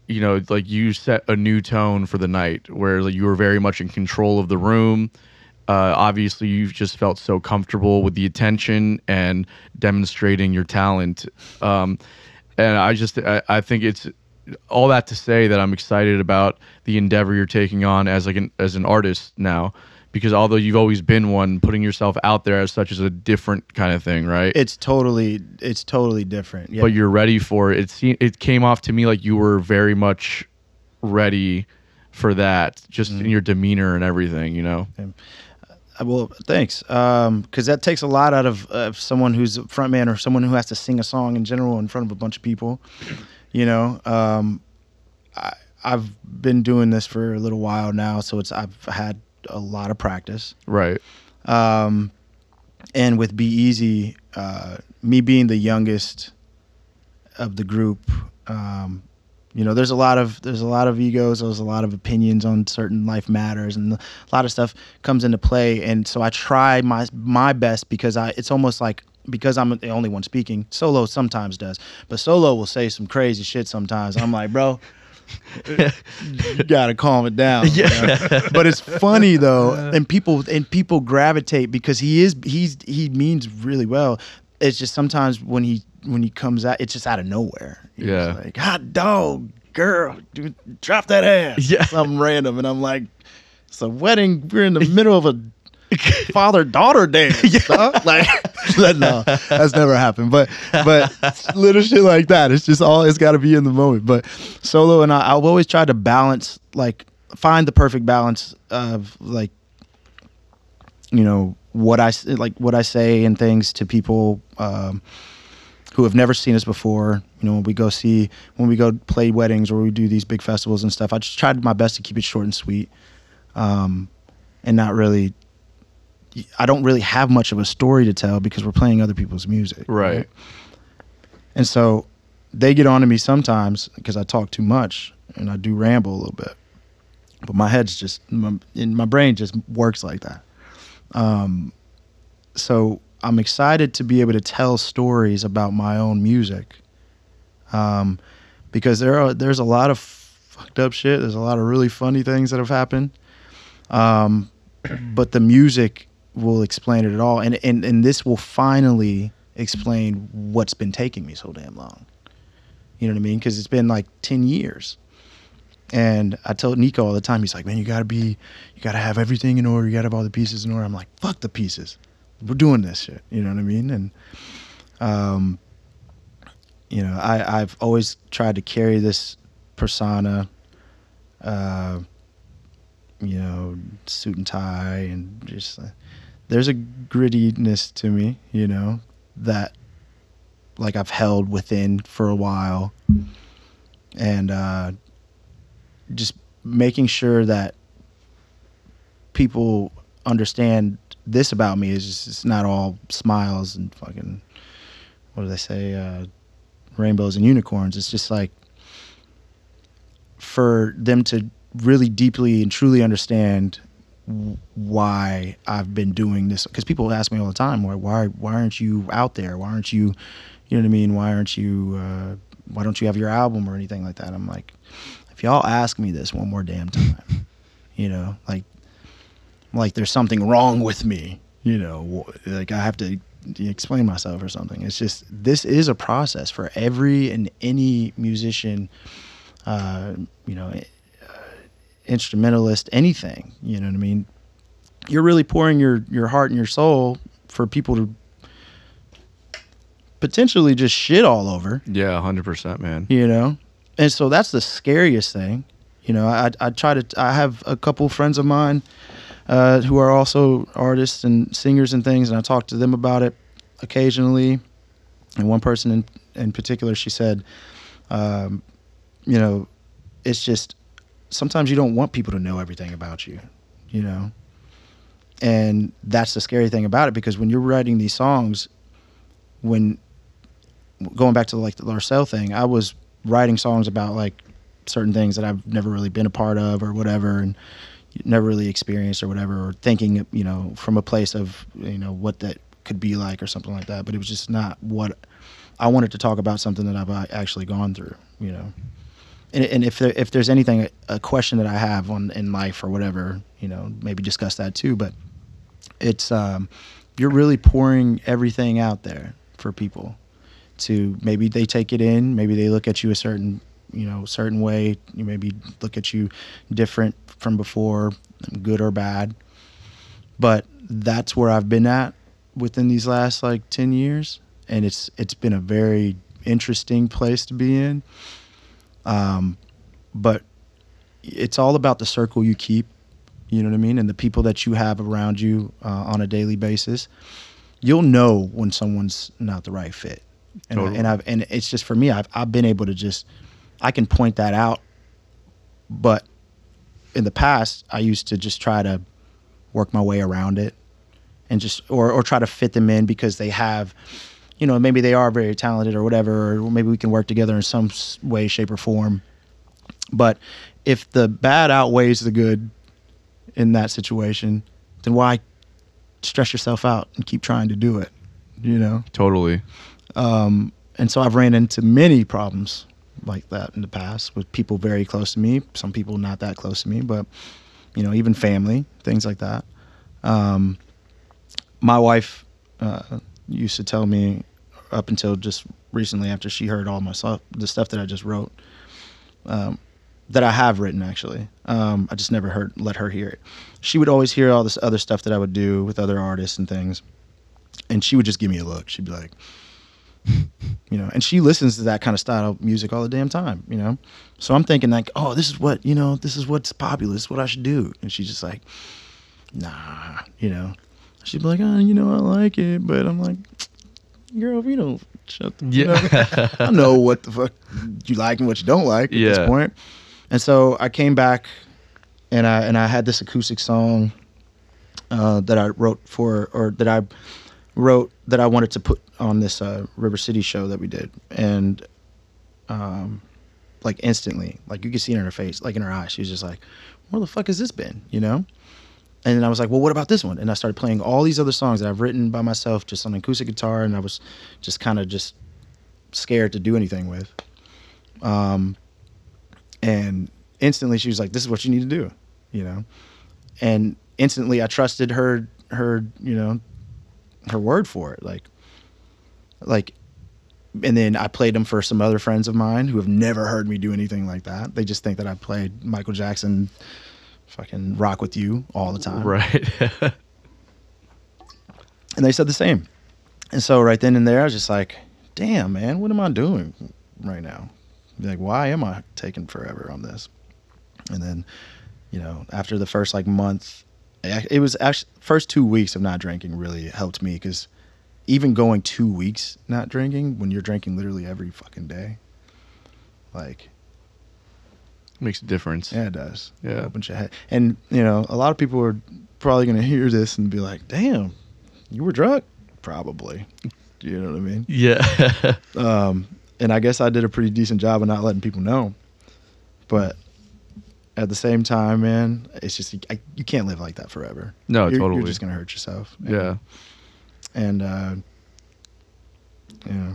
you know, like you set a new tone for the night where like, you were very much in control of the room. Uh, obviously, you've just felt so comfortable with the attention and demonstrating your talent. Um, and I just, I, I think it's all that to say that I'm excited about the endeavor you're taking on as like an as an artist now, because although you've always been one, putting yourself out there as such is a different kind of thing, right? It's totally it's totally different. Yeah. but you're ready for it. It seemed it came off to me like you were very much ready for that, just Mm-hmm. in your demeanor and everything. You know, well, thanks. Because that takes a lot out of, of someone who's a frontman or someone who has to sing a song in general in front of a bunch of people. You know, um, I, I've been doing this for a little while now, so it's I've had a lot of practice. right? Um, and with Be Easy, uh, me being the youngest of the group, um, you know, there's a lot of there's a lot of egos, there's a lot of opinions on certain life matters, and a lot of stuff comes into play. And so I try my my best because I it's almost like because I'm the only one speaking. Solo sometimes does, but Solo will say some crazy shit sometimes. I'm like, bro. you gotta calm it down. Yeah. But it's funny though, [LAUGHS] and people and people gravitate because he is he's he means really well. It's just sometimes when he when he comes out, it's just out of nowhere. He's Yeah. like hot dog, girl, dude, drop that ass. Yeah. [LAUGHS] something random, and I'm like, it's a wedding. We're in the middle of a [LAUGHS] father daughter dance. dog. Like, [LAUGHS] no, that's never happened. But but little shit like that. It's just all. It's got to be in the moment. But solo and I, I've always tried to balance, like, find the perfect balance of like, you know, what I like, what I say and things to people. Um, who have never seen us before. You know, when we go see, when we go play weddings or we do these big festivals and stuff, I just tried my best to keep it short and sweet, um, and not really. I don't really have much of a story to tell because we're playing other people's music. Right. And so they get on to me sometimes because I talk too much and I do ramble a little bit. But my head's just, my, and my brain just works like that. Um, so I'm excited to be able to tell stories about my own music. Um, because there are, there's a lot of fucked up shit. There's a lot of really funny things that have happened. Um, [CLEARS THROAT] but the music will explain it all. And, and, and this will finally explain what's been taking me so damn long. You know what I mean? Because it's been like 10 years. And I told Nico all the time, he's like, man, you gotta be, you gotta have everything in order. You gotta have all the pieces in order. I'm like, fuck the pieces. We're doing this shit. You know what I mean? And, um, you know, I, I've always tried to carry this persona, uh, you know, suit and tie and just, uh, there's a grittiness to me, you know, that like I've held within for a while. And, uh, just making sure that people understand this about me is just, it's not all smiles and fucking what do they say uh, rainbows and unicorns. It's just like for them to really deeply and truly understand why I've been doing this because people ask me all the time why why why aren't you out there? Why aren't you you know what I mean? Why aren't you uh, why don't you have your album or anything like that? I'm like if y'all ask me this one more damn time [LAUGHS] you know like like there's something wrong with me you know like I have to explain myself or something it's just this is a process for every and any musician uh, you know instrumentalist, anything. You know what I mean? You're really pouring your your heart and your soul for people to potentially just shit all over. Yeah, hundred percent, man. You know, and so that's the scariest thing. You know, I I try to I have a couple friends of mine uh, who are also artists and singers and things, and I talk to them about it occasionally. And one person in in particular, she said, um, you know, it's just sometimes you don't want people to know everything about you, you know. And that's the scary thing about it because when you're writing these songs, when going back to like the Larcel thing, I was writing songs about like certain things that I've never really been a part of or whatever, and never really experienced or whatever, or thinking, you know, from a place of you know what that could be like or something like that. But it was just not what I wanted to talk about. Something that I've uh, actually gone through, you know and, and if there, if there's anything a question that I have on in life or whatever, you know, maybe discuss that too. But it's um, you're really pouring everything out there for people to maybe they take it in, maybe they look at you a certain you know certain way, maybe look at you different from before, good or bad. But that's where I've been at within these last like ten years, and it's it's been a very interesting place to be in. Um, but it's all about the circle you keep, you know what I mean, and the people that you have around you uh, on a daily basis. You'll know when someone's not the right fit, and, Totally. and I've and it's just for me. I've I've been able to just I can point that out, but in the past I used to just try to work my way around it, and just or or try to fit them in because they have you know, maybe they are very talented or whatever, or maybe we can work together in some way, shape, or form. But if the bad outweighs the good in that situation, then why stress yourself out and keep trying to do it? You know? Totally. Um, and so I've ran into many problems like that in the past with people very close to me, some people not that close to me, but, you know, even family, things like that. Um, my wife uh, used to tell me up until just recently after she heard all my stuff, the stuff that I just wrote, um, that I have written actually. Um, I just never heard let her hear it. She would always hear all this other stuff that I would do with other artists and things, and she would just give me a look. She'd be like, you know, and she listens to that kind of style of music all the damn time, you know. So I'm thinking like, oh, this is what you know, this is what's popular, this is what I should do, and she's just like, nah, you know. She'd be like, oh, you know, I like it, but I'm like, girl, if you don't shut the you know, I know [LAUGHS] what the fuck you like and what you don't like at Yeah. this point. And so I came back, and I and I had this acoustic song uh, that I wrote for, or that I wrote that I wanted to put on this uh, River City show that we did, and um, like instantly, like you could see it in her face, like in her eyes, she was just like, "Where the fuck has this been?" You know. And then I was like, "Well, what about this one?" And I started playing all these other songs that I've written by myself, just on acoustic guitar, and I was just kind of just scared to do anything with. Um, and instantly she was like, "This is what you need to do," you know. And instantly I trusted her, her, you know, her word for it. Like, like, and then I played them for some other friends of mine who have never heard me do anything like that. They just think that I played Michael Jackson, fucking rock with you all the time. Right. [LAUGHS] And they said the same. And so right then and there, I was just like, damn, man, what am I doing right now? Like, why am I taking forever on this? And then, you know, after the first like month, it was actually first two weeks of not drinking really helped me because even going two weeks not drinking when you're drinking literally every fucking day, like Makes a difference. yeah, it does. Yeah. Opens your head. And, you know, a lot of people are probably going to hear this and be like, damn, you were drunk? Probably. You know what I mean? Yeah. [LAUGHS] Um, and I guess I did a pretty decent job of not letting people know. But at the same time, man, it's just I, you can't live like that forever. No, you're, totally. You're just gonna hurt yourself. And- yeah. and uh, yeah,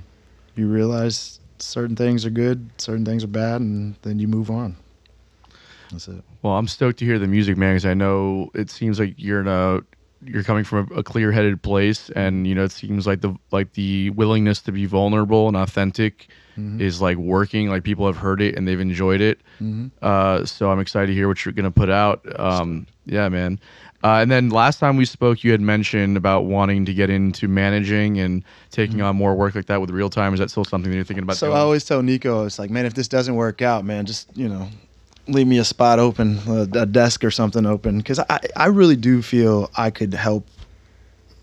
you realize certain things are good, certain things are bad, and then you move on. That's it. Well, I'm stoked to hear the music, man, because I know it seems like you're in a you're coming from a, a clear-headed place, and you know it seems like the like the willingness to be vulnerable and authentic is like working. Like people have heard it and they've enjoyed it. Uh, so I'm excited to hear what you're gonna put out. Um, yeah, man. Uh, and then last time we spoke, you had mentioned about wanting to get into managing and taking on more work like that with real time. Is that still something that you're thinking about? So doing? I always tell Nico, it's like, man, if this doesn't work out, man, just you know, leave me a spot open, a, a desk or something open, because I I really do feel I could help,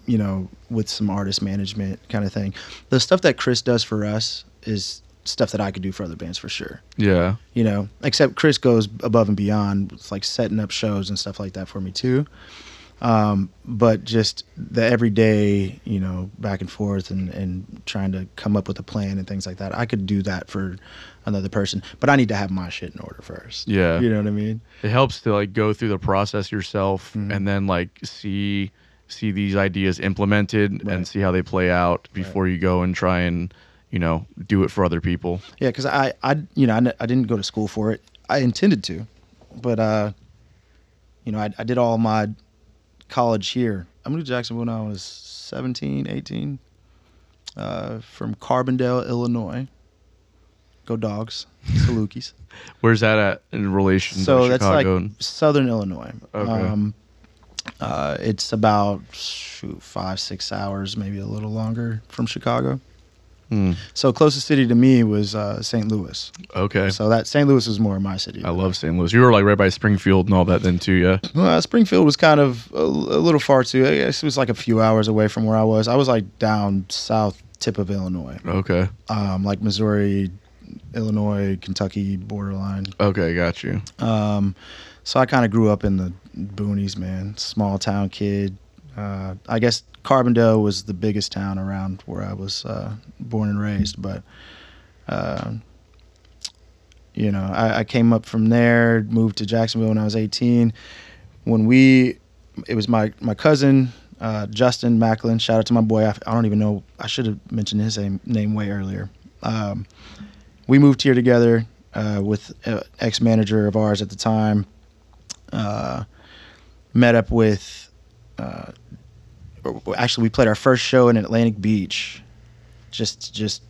you know, with some artist management kind of thing. The stuff that Chris does for us is stuff that I could do for other bands for sure. yeah. you know except chris goes above and beyond it's like setting up shows and stuff like that for me too um, but just the everyday you know back and forth and, and trying to come up with a plan and things like that i could do that for another person but i need to have my shit in order first Yeah. you know what i mean it helps to like go through the process yourself Mm-hmm. and then like see see these ideas implemented Right. and see how they play out before you go and try and you know do it for other people yeah because I, I you know I didn't go to school for it i intended to but uh you know i, I did all my college here. I moved to jacksonville when i was 17 18 uh, from carbondale illinois. Go dogs. Salukis. [LAUGHS] Where's that at in relation so to that's chicago? like southern illinois. Okay. um, uh, it's about shoot, five six hours maybe a little longer from chicago Hmm. so closest city to me was uh, st louis okay so that St. Louis was more my city. i love st louis you were like right by springfield and all that then too yeah Well, Springfield was kind of a, a little far too. I guess it was like a few hours away from where I was. I was like down south tip of Illinois, okay um, like Missouri, Illinois, Kentucky borderline. okay got you Um, so I kind of grew up in the boonies, man. Small town kid. Uh, I guess Carbondale was the biggest town around where I was uh, born and raised, but uh, you know, I, I came up from there, moved to Jacksonville when I was 18. When we, it was my my cousin uh, Justin Macklin. Shout out to my boy. I, I don't even know. I should have mentioned his name, name way earlier. Um, we moved here together uh, with an ex manager of ours at the time. Uh, met up with. Uh, actually, we played our first show in Atlantic Beach. Just, just,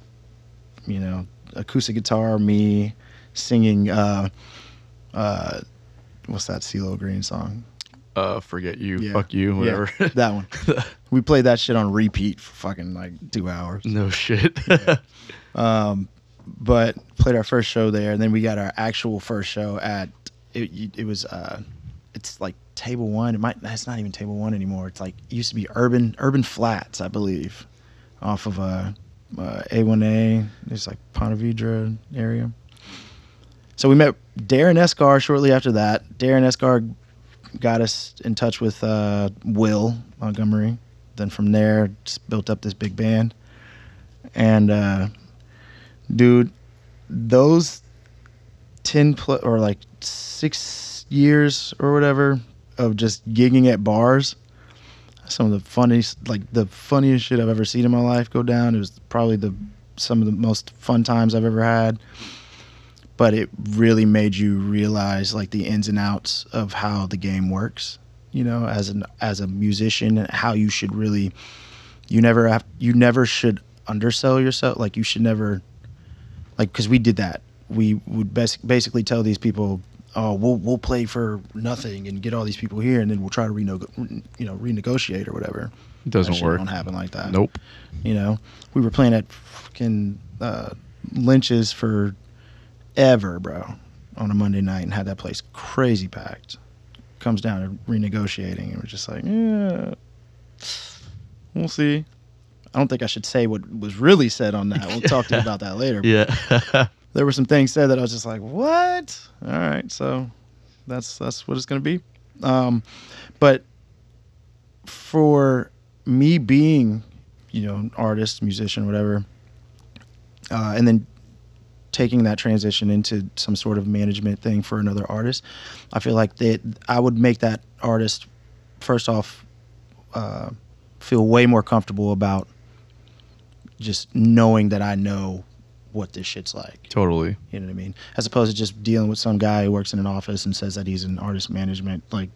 you know, acoustic guitar, me singing. Uh, uh, what's that CeeLo Green song? uh forget you Yeah. fuck you Yeah, whatever [LAUGHS] that one. [LAUGHS] we played that shit on repeat for fucking like two hours. no shit Um, but played our first show there, and then we got our actual first show at it. It was uh, it's like Table One. It might. It's not even Table One anymore. It's like it used to be Urban Urban Flats, I believe, off of uh, uh A1A. It's like Ponte Vedra area. So we met Darren Escar shortly after that. Darren Escar got us in touch with uh, Will Montgomery. Then from there, built up this big band. And uh, dude, those ten pl- or like six years or whatever of just gigging at bars, some of the funniest, like the funniest shit I've ever seen in my life go down. It was probably the some of the most fun times I've ever had. But it really made you realize like the ins and outs of how the game works. You know, as an as a musician, and how you should really you never have you never should undersell yourself like you should never like because we did that we would bas- basically tell these people oh we'll we'll play for nothing and get all these people here and then we'll try to renego- you know renegotiate or whatever. It doesn't that work. don't happen like that. Nope. You know we were playing at fucking uh, lynch's for ever bro on a monday night and had that place crazy packed. Comes down to renegotiating and we're just like yeah we'll see. I don't think i should say what was really said on that. We'll talk to you [LAUGHS] about that later. Yeah [LAUGHS] there were some things said that i was just like what? All right so that's that's what it's going to be. Um, but for me being you know an artist musician whatever uh, and then taking that transition into some sort of management thing for another artist, I feel like that I would make that artist first off uh, feel way more comfortable about just knowing that I know what this shit's like. Totally. You know what I mean? As opposed to just dealing with some guy who works in an office and says that he's in artist management, like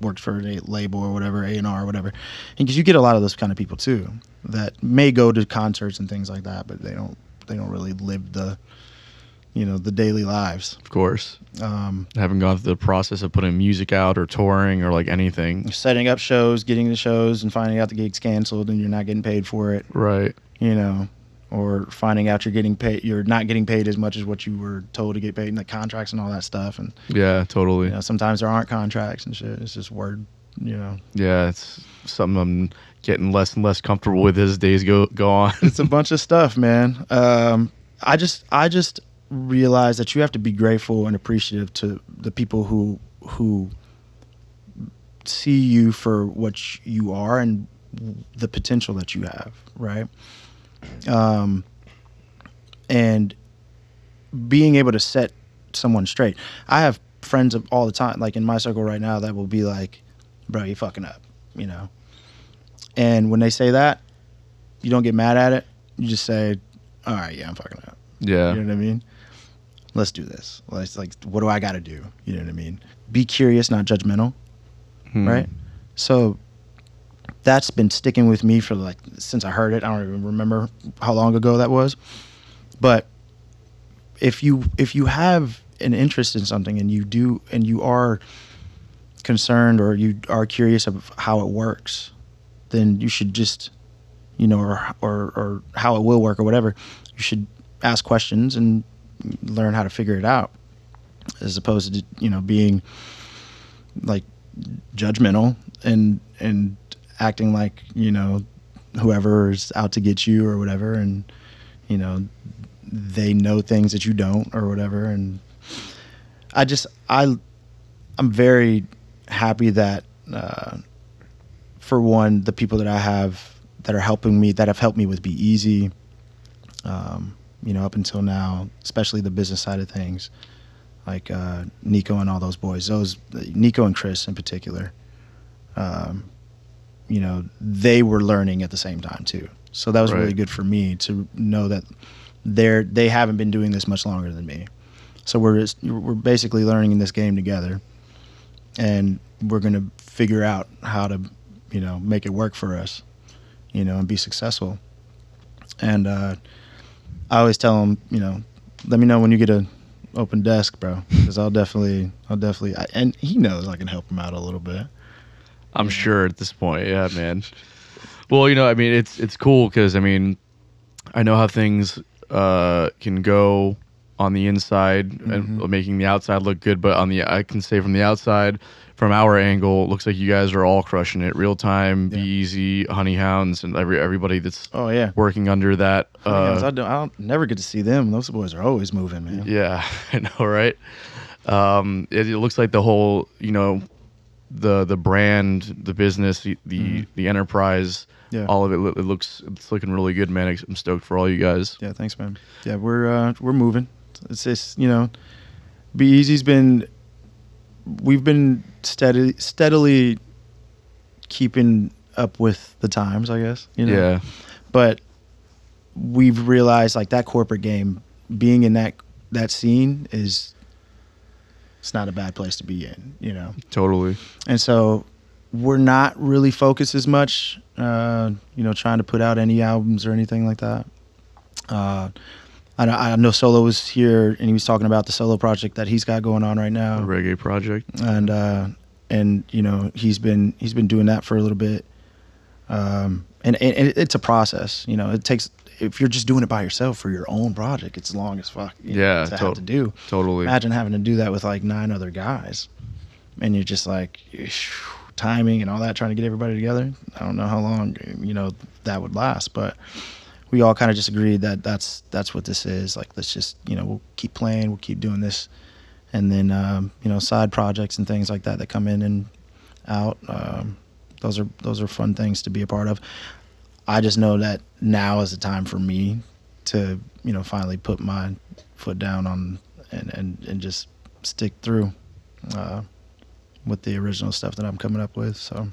works for a label or whatever, A and R or whatever. Because you get a lot of those kind of people too that may go to concerts and things like that, but they don't they don't really live the you know the daily lives. Of course. Um, haven't gone through the process of putting music out or touring or like anything. setting up shows, getting the shows, and finding out the gig's canceled and you're not getting paid for it. Right. You know. Or finding out you're getting paid, you're not getting paid as much as what you were told to get paid in the contracts and all that stuff. And Yeah, totally. You know, sometimes there aren't contracts and shit. It's just word, you know. Yeah, it's something I'm getting less and less comfortable with as days go go on. It's a bunch of stuff, man. Um, I just I just realize that you have to be grateful and appreciative to the people who who see you for what you are and the potential that you have, right? Um, and being able to set someone straight. I have friends of all the time, like in my circle right now, that will be like, "Bro, you fucking up," you know. And when they say that, you don't get mad at it. You just say, "All right, yeah, I'm fucking up." yeah. You know what I mean? Let's do this. Let's like, what do I got to do? You know what I mean? Be curious, not judgmental, Hmm. right? So that's been sticking with me for like since I heard it. I don't even remember how long ago that was, but if you if you have an interest in something and you do and you are concerned or you are curious of how it works, then you should just you know or or or how it will work or whatever. You should ask questions and learn how to figure it out as opposed to you know being like judgmental and and acting like you know whoever is out to get you or whatever and you know they know things that you don't or whatever. And i just i i'm very happy that uh, for one the people that i have that are helping me that have helped me with be easy um, you know up until now especially the business side of things like uh, nico and all those boys those nico and chris in particular um, you know they were learning at the same time too. So that was really good for me to know that they're they haven't been doing this much longer than me. So we're just we're basically learning in this game together and we're going to figure out how to you know make it work for us you know and be successful. And uh, i always tell them you know let me know when you get a open desk bro because i'll definitely i'll definitely I, and he knows i can help him out a little bit I'm sure at this point, yeah, man. Well, you know, I mean, it's it's cool because I mean, I know how things uh, can go on the inside and making the outside look good, but on the I can say from the outside, from our angle, it looks like you guys are all crushing it. Real time, be easy, honey hounds, and every everybody that's oh yeah working under that. Uh, I, don't, I don't never get to see them. Those boys are always moving, man. Yeah, [LAUGHS] I know, right? Um, it, it looks like the whole, you know, the the brand, the business, the the, the enterprise. Yeah. all of it, it looks it's looking really good, man. I'm stoked for all you guys. Yeah, thanks, man. Yeah, we're uh, we're moving. It's just you know, Be Easy's been we've been steady steadily keeping up with the times, I guess. You know? Yeah, But we've realized like that corporate game, being in that that scene is it's not a bad place to be in, you know. totally. and so we're not really focused as much, uh, you know, trying to put out any albums or anything like that. Uh, I know, I know Solo was here and he was talking about the solo project that he's got going on right A now, reggae project. and uh, and you know he's been he's been doing that for a little bit, um, and, and, and it's a process. You know, it takes if you're just doing it by yourself for your own project, it's long as fuck. you know, Yeah, to have to do. Totally. Imagine having to do that with like nine other guys, and you're just like [SIGHS] timing and all that, trying to get everybody together. I don't know how long you know that would last, but we all kind of just agreed that that's that's what this is. Like, let's just you know we'll keep playing, we'll keep doing this, and then um, you know side projects and things like that that come in and out. Um, those are those are fun things to be a part of. I just know that now is the time for me to you know finally put my foot down on and and, and just stick through uh, with the original stuff that I'm coming up with. So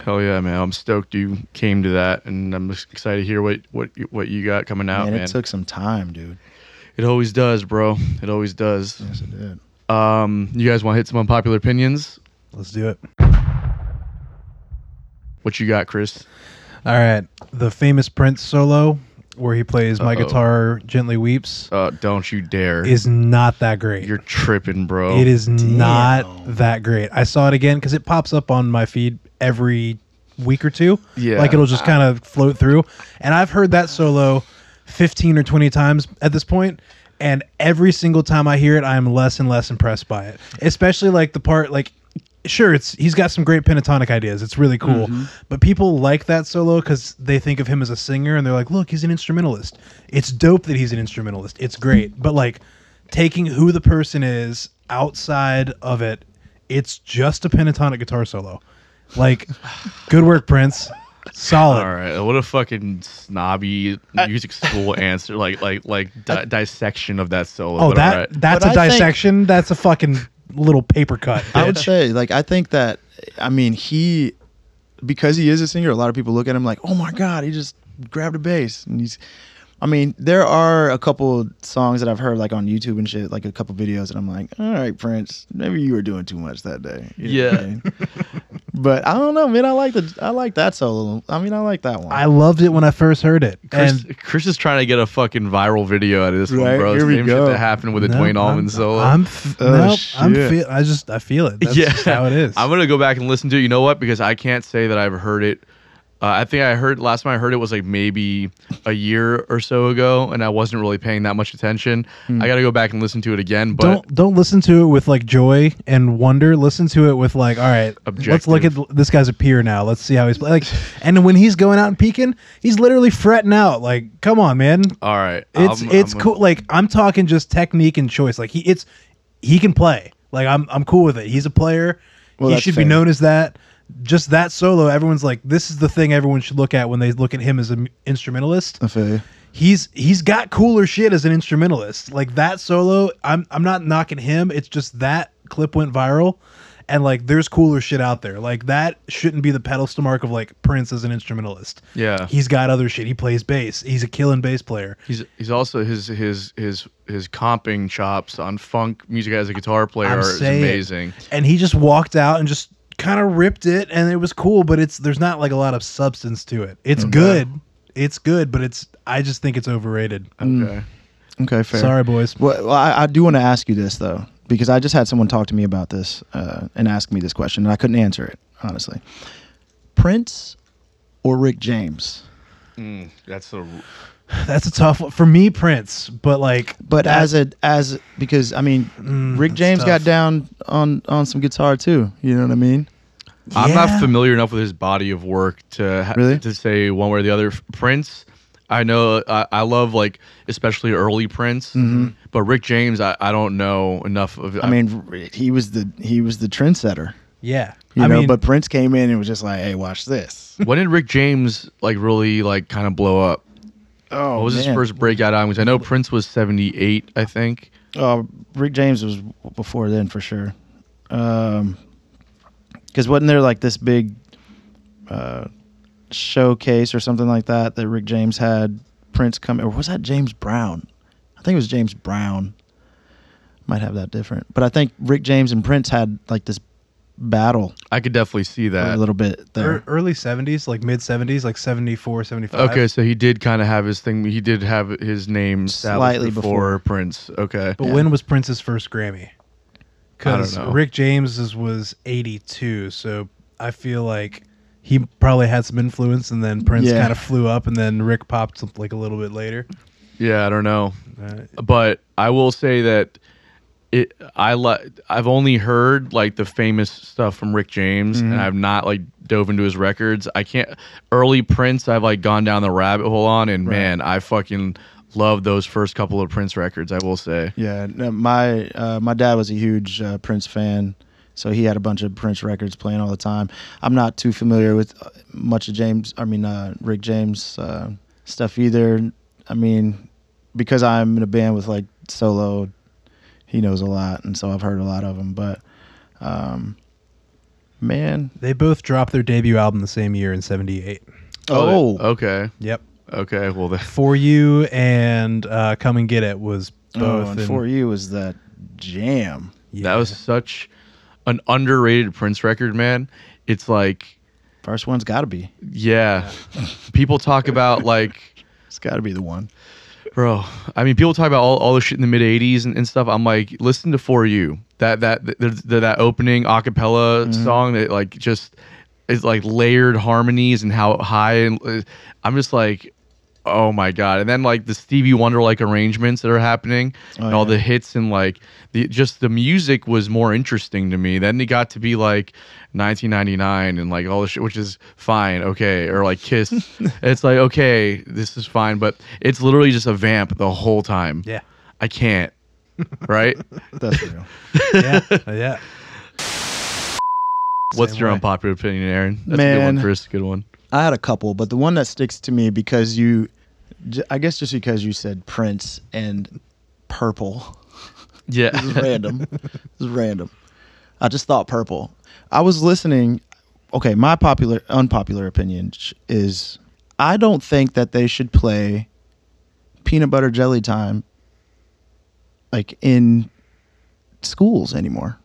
Hell yeah, man! I'm stoked you came to that, and I'm excited to hear what what you- what you got coming out, man, man. it took some time, dude. It always does, bro. It always does. Yes, it did. Um, you guys want to hit some unpopular opinions? Let's do it. What you got, Chris? All right. The famous Prince solo where he plays My Uh-oh. Guitar Gently Weeps Uh, don't you dare! is not that great. You're tripping, bro. It is not that great. I saw it again because it pops up on my feed every week or two. Yeah. Like it'll just kind of float through. And I've heard that solo 15 or 20 times at this point, And every single time I hear it, I am less and less impressed by it. Especially like the part, like, sure, it's he's got some great pentatonic ideas. It's really cool. Mm-hmm. But people like that solo because they think of him as a singer and they're like, look, he's an instrumentalist. It's dope that he's an instrumentalist. It's great. But like taking who the person is outside of it, it's just a pentatonic guitar solo. Like, [LAUGHS] good work, Prince. Solid. All right, what a fucking snobby uh, music school [LAUGHS] answer, like like like di- dissection of that solo. Oh, but that all right. that's But a I think- dissection. That's a fucking little paper cut. I would say, like, I think that, I mean, he, because he is a singer, a lot of people look at him like, oh my God, he just grabbed a bass. And he's, I mean, there are a couple songs that I've heard, like, on YouTube and shit, like a couple videos, and I'm like, all right, Prince, maybe you were doing too much that day. You know what I Yeah. mean? [LAUGHS] but I don't know, man. I like the, I like that solo. I mean, I like that one. I loved it when I first heard it. Chris, and Chris is trying to get a fucking viral video out of this one, bro. here we Same go. shit that happened with the No, Duane I'm- Allman solo. I'm f- Oh, no, I'm feel. I just I feel it. That's [LAUGHS] yeah, just how it is. I'm gonna go back and listen to it. You know what? Because I can't say that I've heard it. Uh, I think I heard last time I heard it was like maybe a year or so ago, and I wasn't really paying that much attention. I got to go back and listen to it again. But don't don't listen to it with like joy and wonder. Listen to it with like, all right, let's look at this guy's a peer now. Let's see how he's like. And when he's going out and peeking, he's literally fretting out. Like, come on, man. all right, It's I'm- it's I'm- cool. Like I'm talking just technique and choice. Like he it's he can play. Like I'm I'm cool with it. He's a player. Well, he that's should be known as that. Just that solo, everyone's like, this is the thing everyone should look at when they look at him as an instrumentalist. I feel you. He's he's got cooler shit as an instrumentalist. Like that solo, I'm I'm not knocking him. It's just that clip went viral, and like there's cooler shit out there. Like that shouldn't be the pedestal mark of like Prince as an instrumentalist. Yeah. he's got other shit. He plays bass. He's a killing bass player. He's he's also his his his his comping chops on funk music as a guitar player I'm is saying. amazing. and he just walked out and just kind of ripped it and it was cool but it's there's not like a lot of substance to it it's good it's good but it's i just think it's overrated Okay. Okay, fair. sorry boys Well, well I, I do want to ask you this though, because I just had someone talk to me about this uh, and ask me this question, and I couldn't answer it honestly. Prince or Rick James? Mm, that's a [SIGHS] that's a tough one for me prince but like But that- as a as because I mean, Mm, Rick that's James got down on on some guitar too. You know what I mean? I'm not familiar enough with his body of work to ha- Really? to say one way or the other. Prince, I know I, I love like especially early Prince, but Rick James, I, I don't know enough of. Mm-hmm. I mean, he was the he was the trendsetter. Yeah You i know, mean but Prince came in and was just like, "Hey, watch this." [LAUGHS] when did Rick James like really like kind of blow up? Oh, What was his first breakout album? 'Cause I know Prince was 78, I think. Uh, Rick James was before then for sure. Um, because wasn't there like this big uh, showcase or something like that that Rick James had Prince come, or was that James Brown? I think it was James Brown. Might have that different, but I think Rick James and Prince had like this battle I could definitely see for a that. little bit there. ear- early 70s like mid 70s like 74 75 Okay, so he did kind of have his thing. He did have his name established Slightly before, before. Prince. Okay, but Yeah. when was prince's first grammy because know. rick james's was 82 so i feel like he probably had some influence and then prince Yeah. kind of flew up and then rick popped some- like a little bit later yeah, I don't know. Uh, but I will say that it I like I've only heard like the famous stuff from Rick James Mm-hmm. and I've not like dove into his records. I can't early Prince I've like gone down the rabbit hole on and man, I fucking love those first couple of Prince records, I will say. Yeah, no, my uh, my dad was a huge uh, Prince fan, so he had a bunch of Prince records playing all the time. I'm not too familiar with uh, much of James, I mean uh, Rick James uh, stuff either. I mean, because I'm in a band with like solo. He knows a lot, and so I've heard a lot of them. But, um, man, They both dropped their debut album the same year in '78. oh, okay, Yep. okay. Well, the, For You and uh, Come and Get It was oh, both. and in- for you was that jam. yeah. that was such an underrated Prince record, man. It's like, First one's got to be. yeah, people talk about like. [LAUGHS] It's got to be the one. Bro, I mean, people talk about all, all the shit in the mid '80s and, and stuff. I'm like, listen to "For You," that that that, that, that opening acapella song that like just is like layered harmonies and how high and uh, I'm just like, oh my god! And then like the Stevie Wonder like arrangements that are happening Oh, and all yeah. the hits and like the just the music was more interesting to me. Then it got to be like 1999 and like all the shit, which is fine, okay, or like Kiss. [LAUGHS] it's like okay, this is fine, but it's literally just a vamp the whole time. Yeah. I can't. Right? [LAUGHS] That's real. yeah. yeah. What's Same your way. unpopular opinion, Aaron? That's a good Man. one, Chris. Good one. I had a couple, but the one that sticks to me because you, I guess just because you said Prince and purple. [LAUGHS] Yeah. This is random. this is random. I just thought purple. I was listening. Okay, my popular, unpopular opinion is I don't think that they should play peanut butter jelly time like in schools anymore.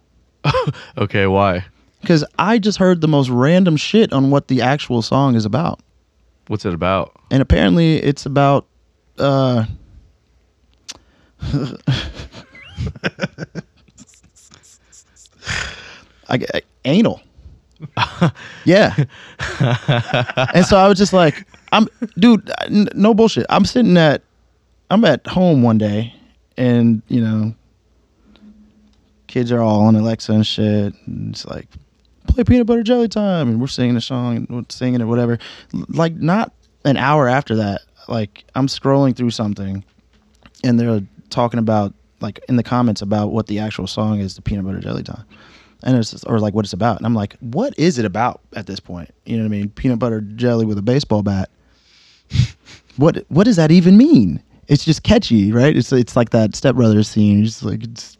[LAUGHS] okay, why? Because I just heard the most random shit on what the actual song is about. What's it about? and apparently it's about uh [LAUGHS] I, I- anal [LAUGHS] yeah and so i was just like i'm dude n- no bullshit i'm sitting at i'm at home one day and you know kids are all on alexa and shit and it's like play peanut butter jelly time and we're singing a song and we're singing it whatever. Like not an hour after that like i'm scrolling through something and they're talking about like in the comments about what the actual song is the peanut butter jelly time. And it's just, or like what it's about. And i'm like what is it about at this point? You know what i mean? Peanut butter jelly with a baseball bat. [LAUGHS] What what does that even mean? It's just catchy right? It's it's like that step brothers scene. It's like it's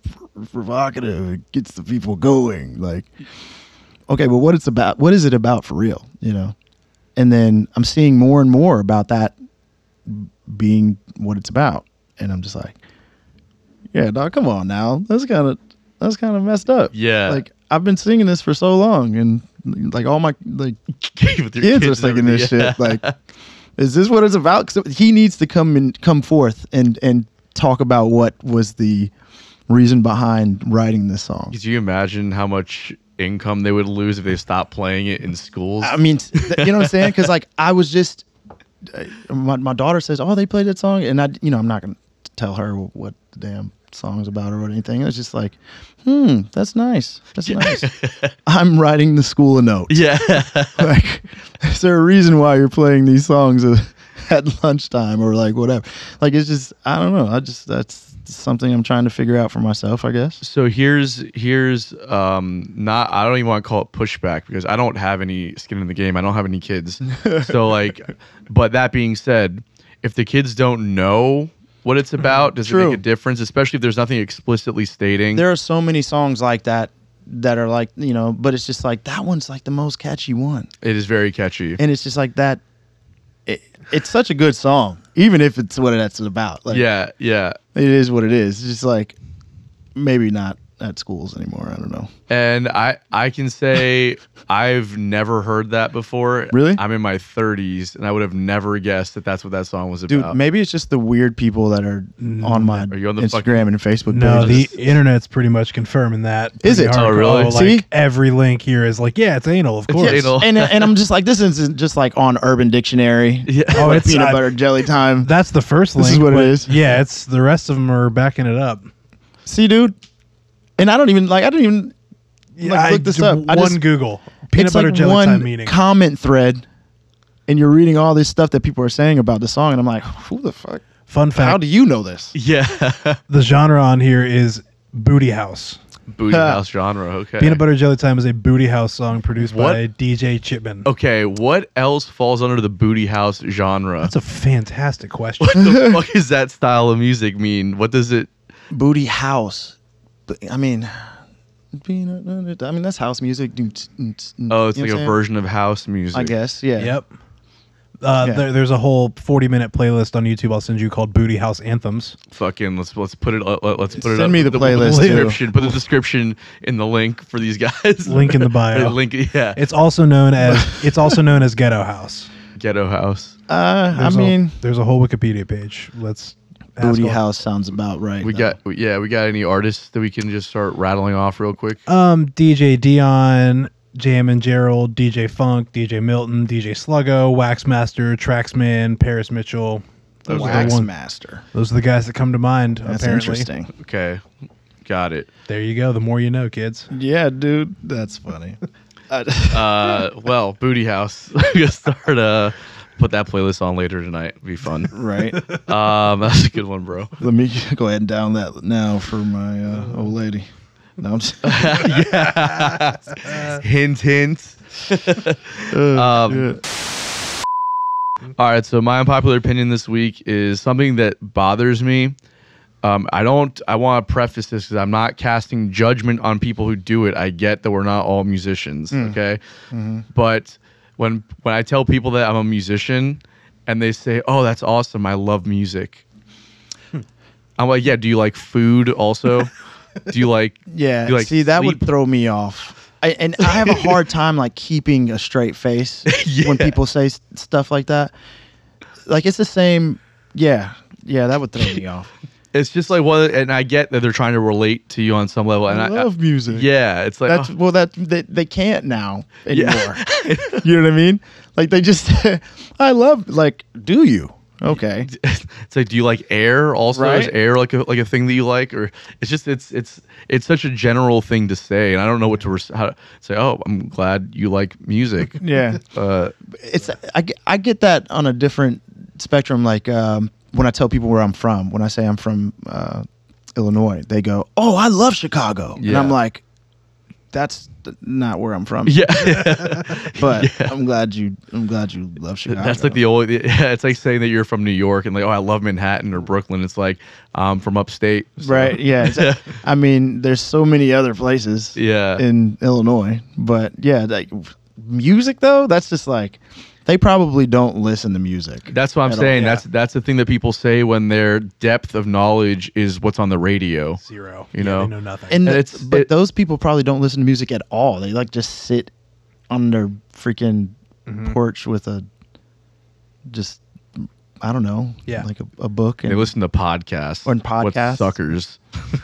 provocative. It gets the people going like okay but what it's about what is it about for real you know? And then i'm seeing more and more about that being what it's about. And i'm just like yeah dog come on now. That's kind of that's kind of messed up. Yeah. like i've been singing this for so long and like all my like [LAUGHS] With your kids are singing this everything. shit. Like [LAUGHS] is this what it's about? 'Cause he needs to come and come forth and and talk about what was the reason behind writing this song. Could you imagine how much income they would lose if they stopped playing it in schools? I mean, [LAUGHS] you know what I'm saying? Because like I was just, uh, my my daughter says, "Oh, they played that song," and I, you know, I'm not gonna tell her what the damn song's about or anything. It's just like, hmm, that's nice. That's nice. [LAUGHS] I'm writing the school a note. yeah. [LAUGHS] Like, is there a reason why you're playing these songs at lunchtime or like whatever? Like, it's just, I don't know. I just that's something I'm trying to figure out for myself, I guess. so here's here's um not I don't even want to call it pushback because I don't have any skin in the game. I don't have any kids. [LAUGHS] so like but that being said, if the kids don't know what it's about, does it make a difference? Especially if there's nothing explicitly stating. There are so many songs like that that are like, you know, but it's just like that one's like the most catchy one. it is very catchy. and it's just like that. It, it's such a good song, even if it's what that's about. Like, yeah, yeah. it is what it is. It's just like maybe not at schools anymore. I don't know. And I I can say [LAUGHS] I've never heard that before. Really? I'm in my 30s and I would have never guessed that that's what that song was about. Dude, about. maybe it's just the weird people that are on my Are you on the Instagram and Facebook No, the pages. internet's pretty much confirming that. Is pretty it? Oh, hardcore. really? Like See? every link here is like, yeah, it's anal, of course. anal. and and I'm just like, this isn't just like on Urban Dictionary. [LAUGHS] Yeah. Oh, it's peanut uh, butter jelly time. That's the first link. This is what it but is? Yeah, it's the rest of them are backing it up. See, dude, and I don't even like. I don't even like I- look this j- up. I One just- Google peanut it's butter like jelly one time meeting. comment thread, and you're reading all this stuff that people are saying about the song, and I'm like, who the fuck? Fun fact: How do you know this? Yeah. [LAUGHS] the genre on here is booty house. Booty house genre. Okay. Peanut butter jelly time is a booty house song produced What? by DJ Chipman. Okay, what else falls under the booty house genre? That's a fantastic question. what the [LAUGHS] fuck does that style of music mean? What does it Booty House. But, I mean, being a- I mean that's house music. Oh, it's You know like a saying? version of house music. I guess. Yeah. Yep. Uh, Yeah. there, there's a whole 40 minute playlist on YouTube I'll send you called Booty House Anthems. Fucking let's let's put it let, us put it Send me with the playlist, too. description. Put the description in the link for these guys. Link in the [LAUGHS] bio. Link, yeah. It's also known as it's also known as Ghetto House. Ghetto house. Uh, I There's a- mean, there's a whole Wikipedia page. Let's ask Booty all- House sounds about right. We though. got yeah. We got any artists that we can just start rattling off real quick? Um, DJ Deeon, Jam and Gerald, DJ Funk, DJ Milton, DJ Slugo, Waxmaster, Traxman, Paris Mitchell. Those, are the Wax Master. those are the guys that come to mind. That's apparently. interesting. Okay, got it. There you go. The more you know, kids. Yeah, dude, that's funny. [LAUGHS] Uh, well, Booty House. [LAUGHS] We're start. Uh, put that playlist on later tonight. It'll be fun. [LAUGHS] right. Um, that's a good one, bro. Let me [LAUGHS] go ahead and down that now for my uh, old lady. No, I'm just, [LAUGHS] hint, hint. Oh, Um, All right, so my unpopular opinion this week is something that bothers me. Um, I don't. I want to preface this because I'm not casting judgment on people who do it. I get that we're not all musicians, okay? But when when I tell people that I'm a musician and they say, "Oh, that's awesome! I love music," I'm like, "Yeah, do you like food also? do you like [LAUGHS] yeah. do you like see, that would throw me off. I, and I have a hard [LAUGHS] time like keeping a straight face [LAUGHS] when people say s- stuff like that. Like it's the same. Yeah, yeah, that would throw me off. It's just like what, and I get that they're trying to relate to you on some level, and I, love music. Yeah, it's like That's oh, well, that they, they can't now [LAUGHS] Yeah. anymore. [LAUGHS] you know what I mean? Like they just, [LAUGHS] I love. Like, do you? Okay. it's like, do you like air? Also, is air like a like a thing that you like, or it's just it's it's it's such a general thing to say, and I don't know what to res- how to say. Oh, I'm glad you like music. Yeah. Uh, it's I, get- I get that on a different spectrum like um, when i tell people where i'm from when i say i'm from uh, illinois they go oh i love chicago and i'm like that's th- not where i'm from yeah, [LAUGHS] but [LAUGHS] i'm glad you i'm glad you love chicago that's like the old. [LAUGHS] Yeah, it's like saying that you're from New York and like, oh, I love Manhattan or Brooklyn. It's like I'm from upstate. so- right yeah i mean there's so many other places Yeah. in illinois but yeah like music though that's just like they probably don't listen to music That's what I'm saying. Yeah. That's that's the thing that people say when their depth of knowledge is what's on the radio. Zero. You Yeah, know? they know nothing. And, And it's it's- but it- those people probably don't listen to music at all. They like just sit on their freaking Mm-hmm. porch with a just I don't know, Yeah. like a, a book and They listen to podcasts. Or in What podcasts. suckers.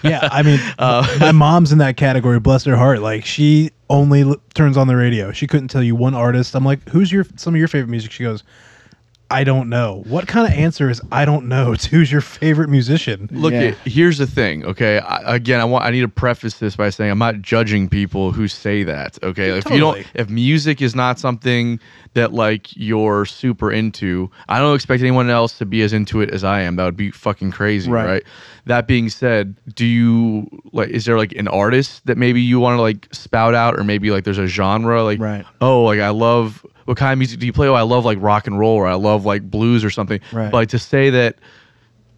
yeah, I mean, [LAUGHS] Uh, my mom's in that category. Bless her heart. Like she only l- turns on the radio. She couldn't tell you one artist. I'm like, who's your some of your favorite music? She goes, I don't know. What kind of answer is I don't know? [LAUGHS] to who's your favorite musician? Look, Yeah. it, here's the thing. Okay, I, again, I want I need to preface this by saying I'm not judging people who say that. Okay, if you don't, if music is not something that like you're super into, I don't expect anyone else to be as into it as I am. That would be fucking crazy, Right. right? That being said, do you like? Is there like an artist that maybe you want to like spout out, or maybe like there's a genre like, Right. oh, like I love. What kind of music do you play? Oh, I love like rock and roll, or I love like blues or something. Right. But like to say that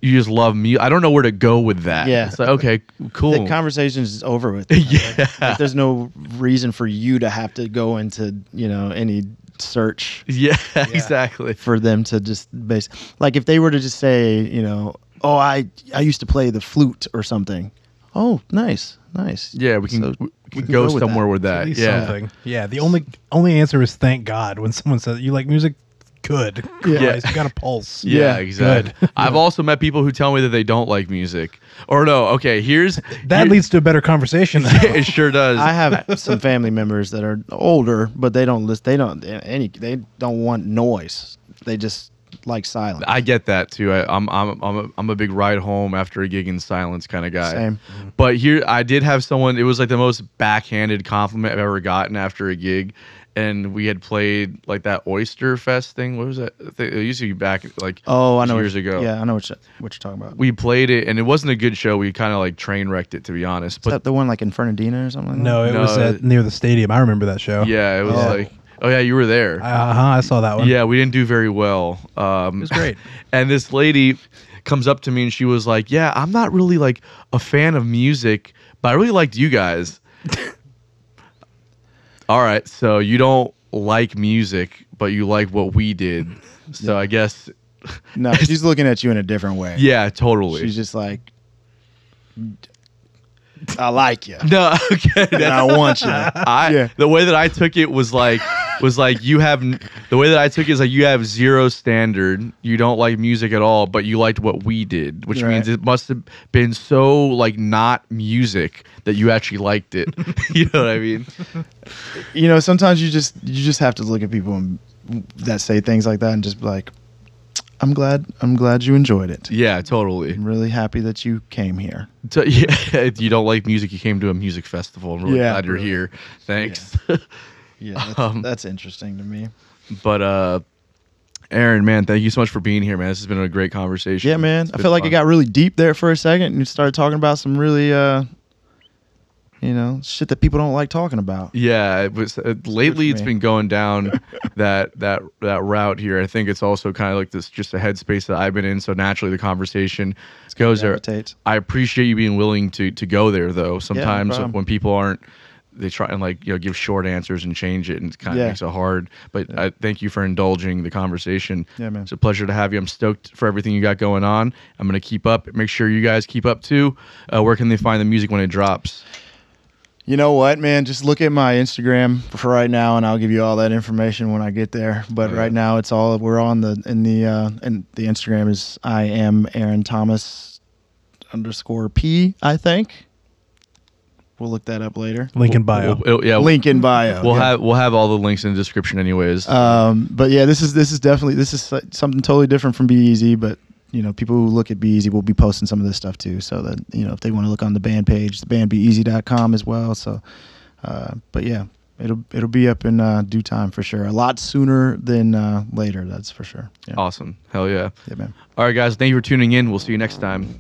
you just love me. I don't know where to go with that. Yeah. It's like, okay, cool. the conversation is over with. [LAUGHS] Yeah. Like, like, there's no reason for you to have to go into, you know, any search yeah, exactly. for them to just base like if they were to just say, you know, oh I I used to play the flute or something. Oh, nice. Nice. Yeah, we can, So we, we can can go, go with somewhere that. with At that. least Yeah. something. Yeah. The only only answer is thank God when [LAUGHS] someone says you like music. Good. Yeah. Christ, you got a pulse. [LAUGHS] Yeah, Yeah, exactly. I've also met people who tell me that they don't like music. Or no, okay, here's That here- leads to a better conversation. though. [LAUGHS] it sure does. I have some family members that are older, but they don't listen. They don't any. They don't want noise. They just like silence. I get that too. I, I'm I'm I'm a, I'm a big ride home after a gig in silence kind of guy. Same. But here I did have someone. It was like the most backhanded compliment I've ever gotten after a gig, and we had played like that Oyster Fest thing. What was that? It used to be back like Oh, I know. years what, ago. Yeah, I know what, you, what you're talking about. we played it, and it wasn't a good show. We kind of like train wrecked it to be honest. Is But that the one like in Fernandina or something? Like no, it No, was at, near the stadium. I remember that show. yeah, it was Oh. like oh yeah, you were there. Uh huh. I saw that one. Yeah, we didn't do very well. Um, It was great. [LAUGHS] and this lady comes up to me and she was like, "Yeah, I'm not really like a fan of music, but I really liked you guys." [LAUGHS] All right, so you don't like music, but you like what we did. [LAUGHS] So I guess, No, she's looking at you in a different way. yeah, totally. She's just like, I like you. no, [LAUGHS] okay. And I want you. I Yeah. the way that I took it was like was like you have the way that I took it is like you have zero standard. You don't like music at all, but you liked what we did, which Right. means it must have been so like not music that you actually liked it. [LAUGHS] you know what I mean? You know, sometimes you just you just have to look at people and, that say things like that and just be like, I'm glad I'm glad you enjoyed it. Yeah, totally. I'm really happy that you came here. [LAUGHS] So, yeah, if you don't like music, you came to a music festival. I'm really Yeah, glad you're really. here. Thanks. [LAUGHS] Yeah, that's, Um, that's interesting to me. but uh Aaron, man, thank you so much for being here, man. This has been a great conversation. Yeah, man. I been felt like fun. it got really deep there for a second, and you started talking about some really, uh, you know, shit that people don't like talking about. Yeah, it was uh, lately. it's been going down [LAUGHS] that that that route here. I think it's also kind of like this, just a headspace that I've been in. So naturally, the conversation goes there. I appreciate you being willing to to go there, though. Sometimes problem. when people aren't, they try and like you know give short answers and change it, and it kind of Yeah. makes it hard. But I thank you for indulging the conversation. Yeah, man. It's a pleasure to have you. I'm stoked for everything you got going on. I'm gonna keep up. Make sure you guys keep up too. Uh, where can they find the music when it drops? You know what, man? Just look at my Instagram for right now, and I'll give you all that information when I get there. But Okay. right now, it's all we're on the in the uh, and the Instagram is I am Aaron Thomas underscore P. I think. We'll look that up later. Link in bio. We'll- it'll- yeah, Link in bio. We'll yeah. have we'll have all the links in the description anyways. Um, but yeah, this is this is definitely this is something totally different from Be Easy. But you know, people who look at Be Easy will be posting some of this stuff too. So that you know, if they want to look on the band page, the bandbeeasy.com as well. So, uh, but yeah, it'll it'll be up in uh, due time for sure. A lot sooner than uh, later. That's for sure. Yeah, awesome. Hell yeah. yeah man. All right, guys. Thank you for tuning in. We'll see you next time.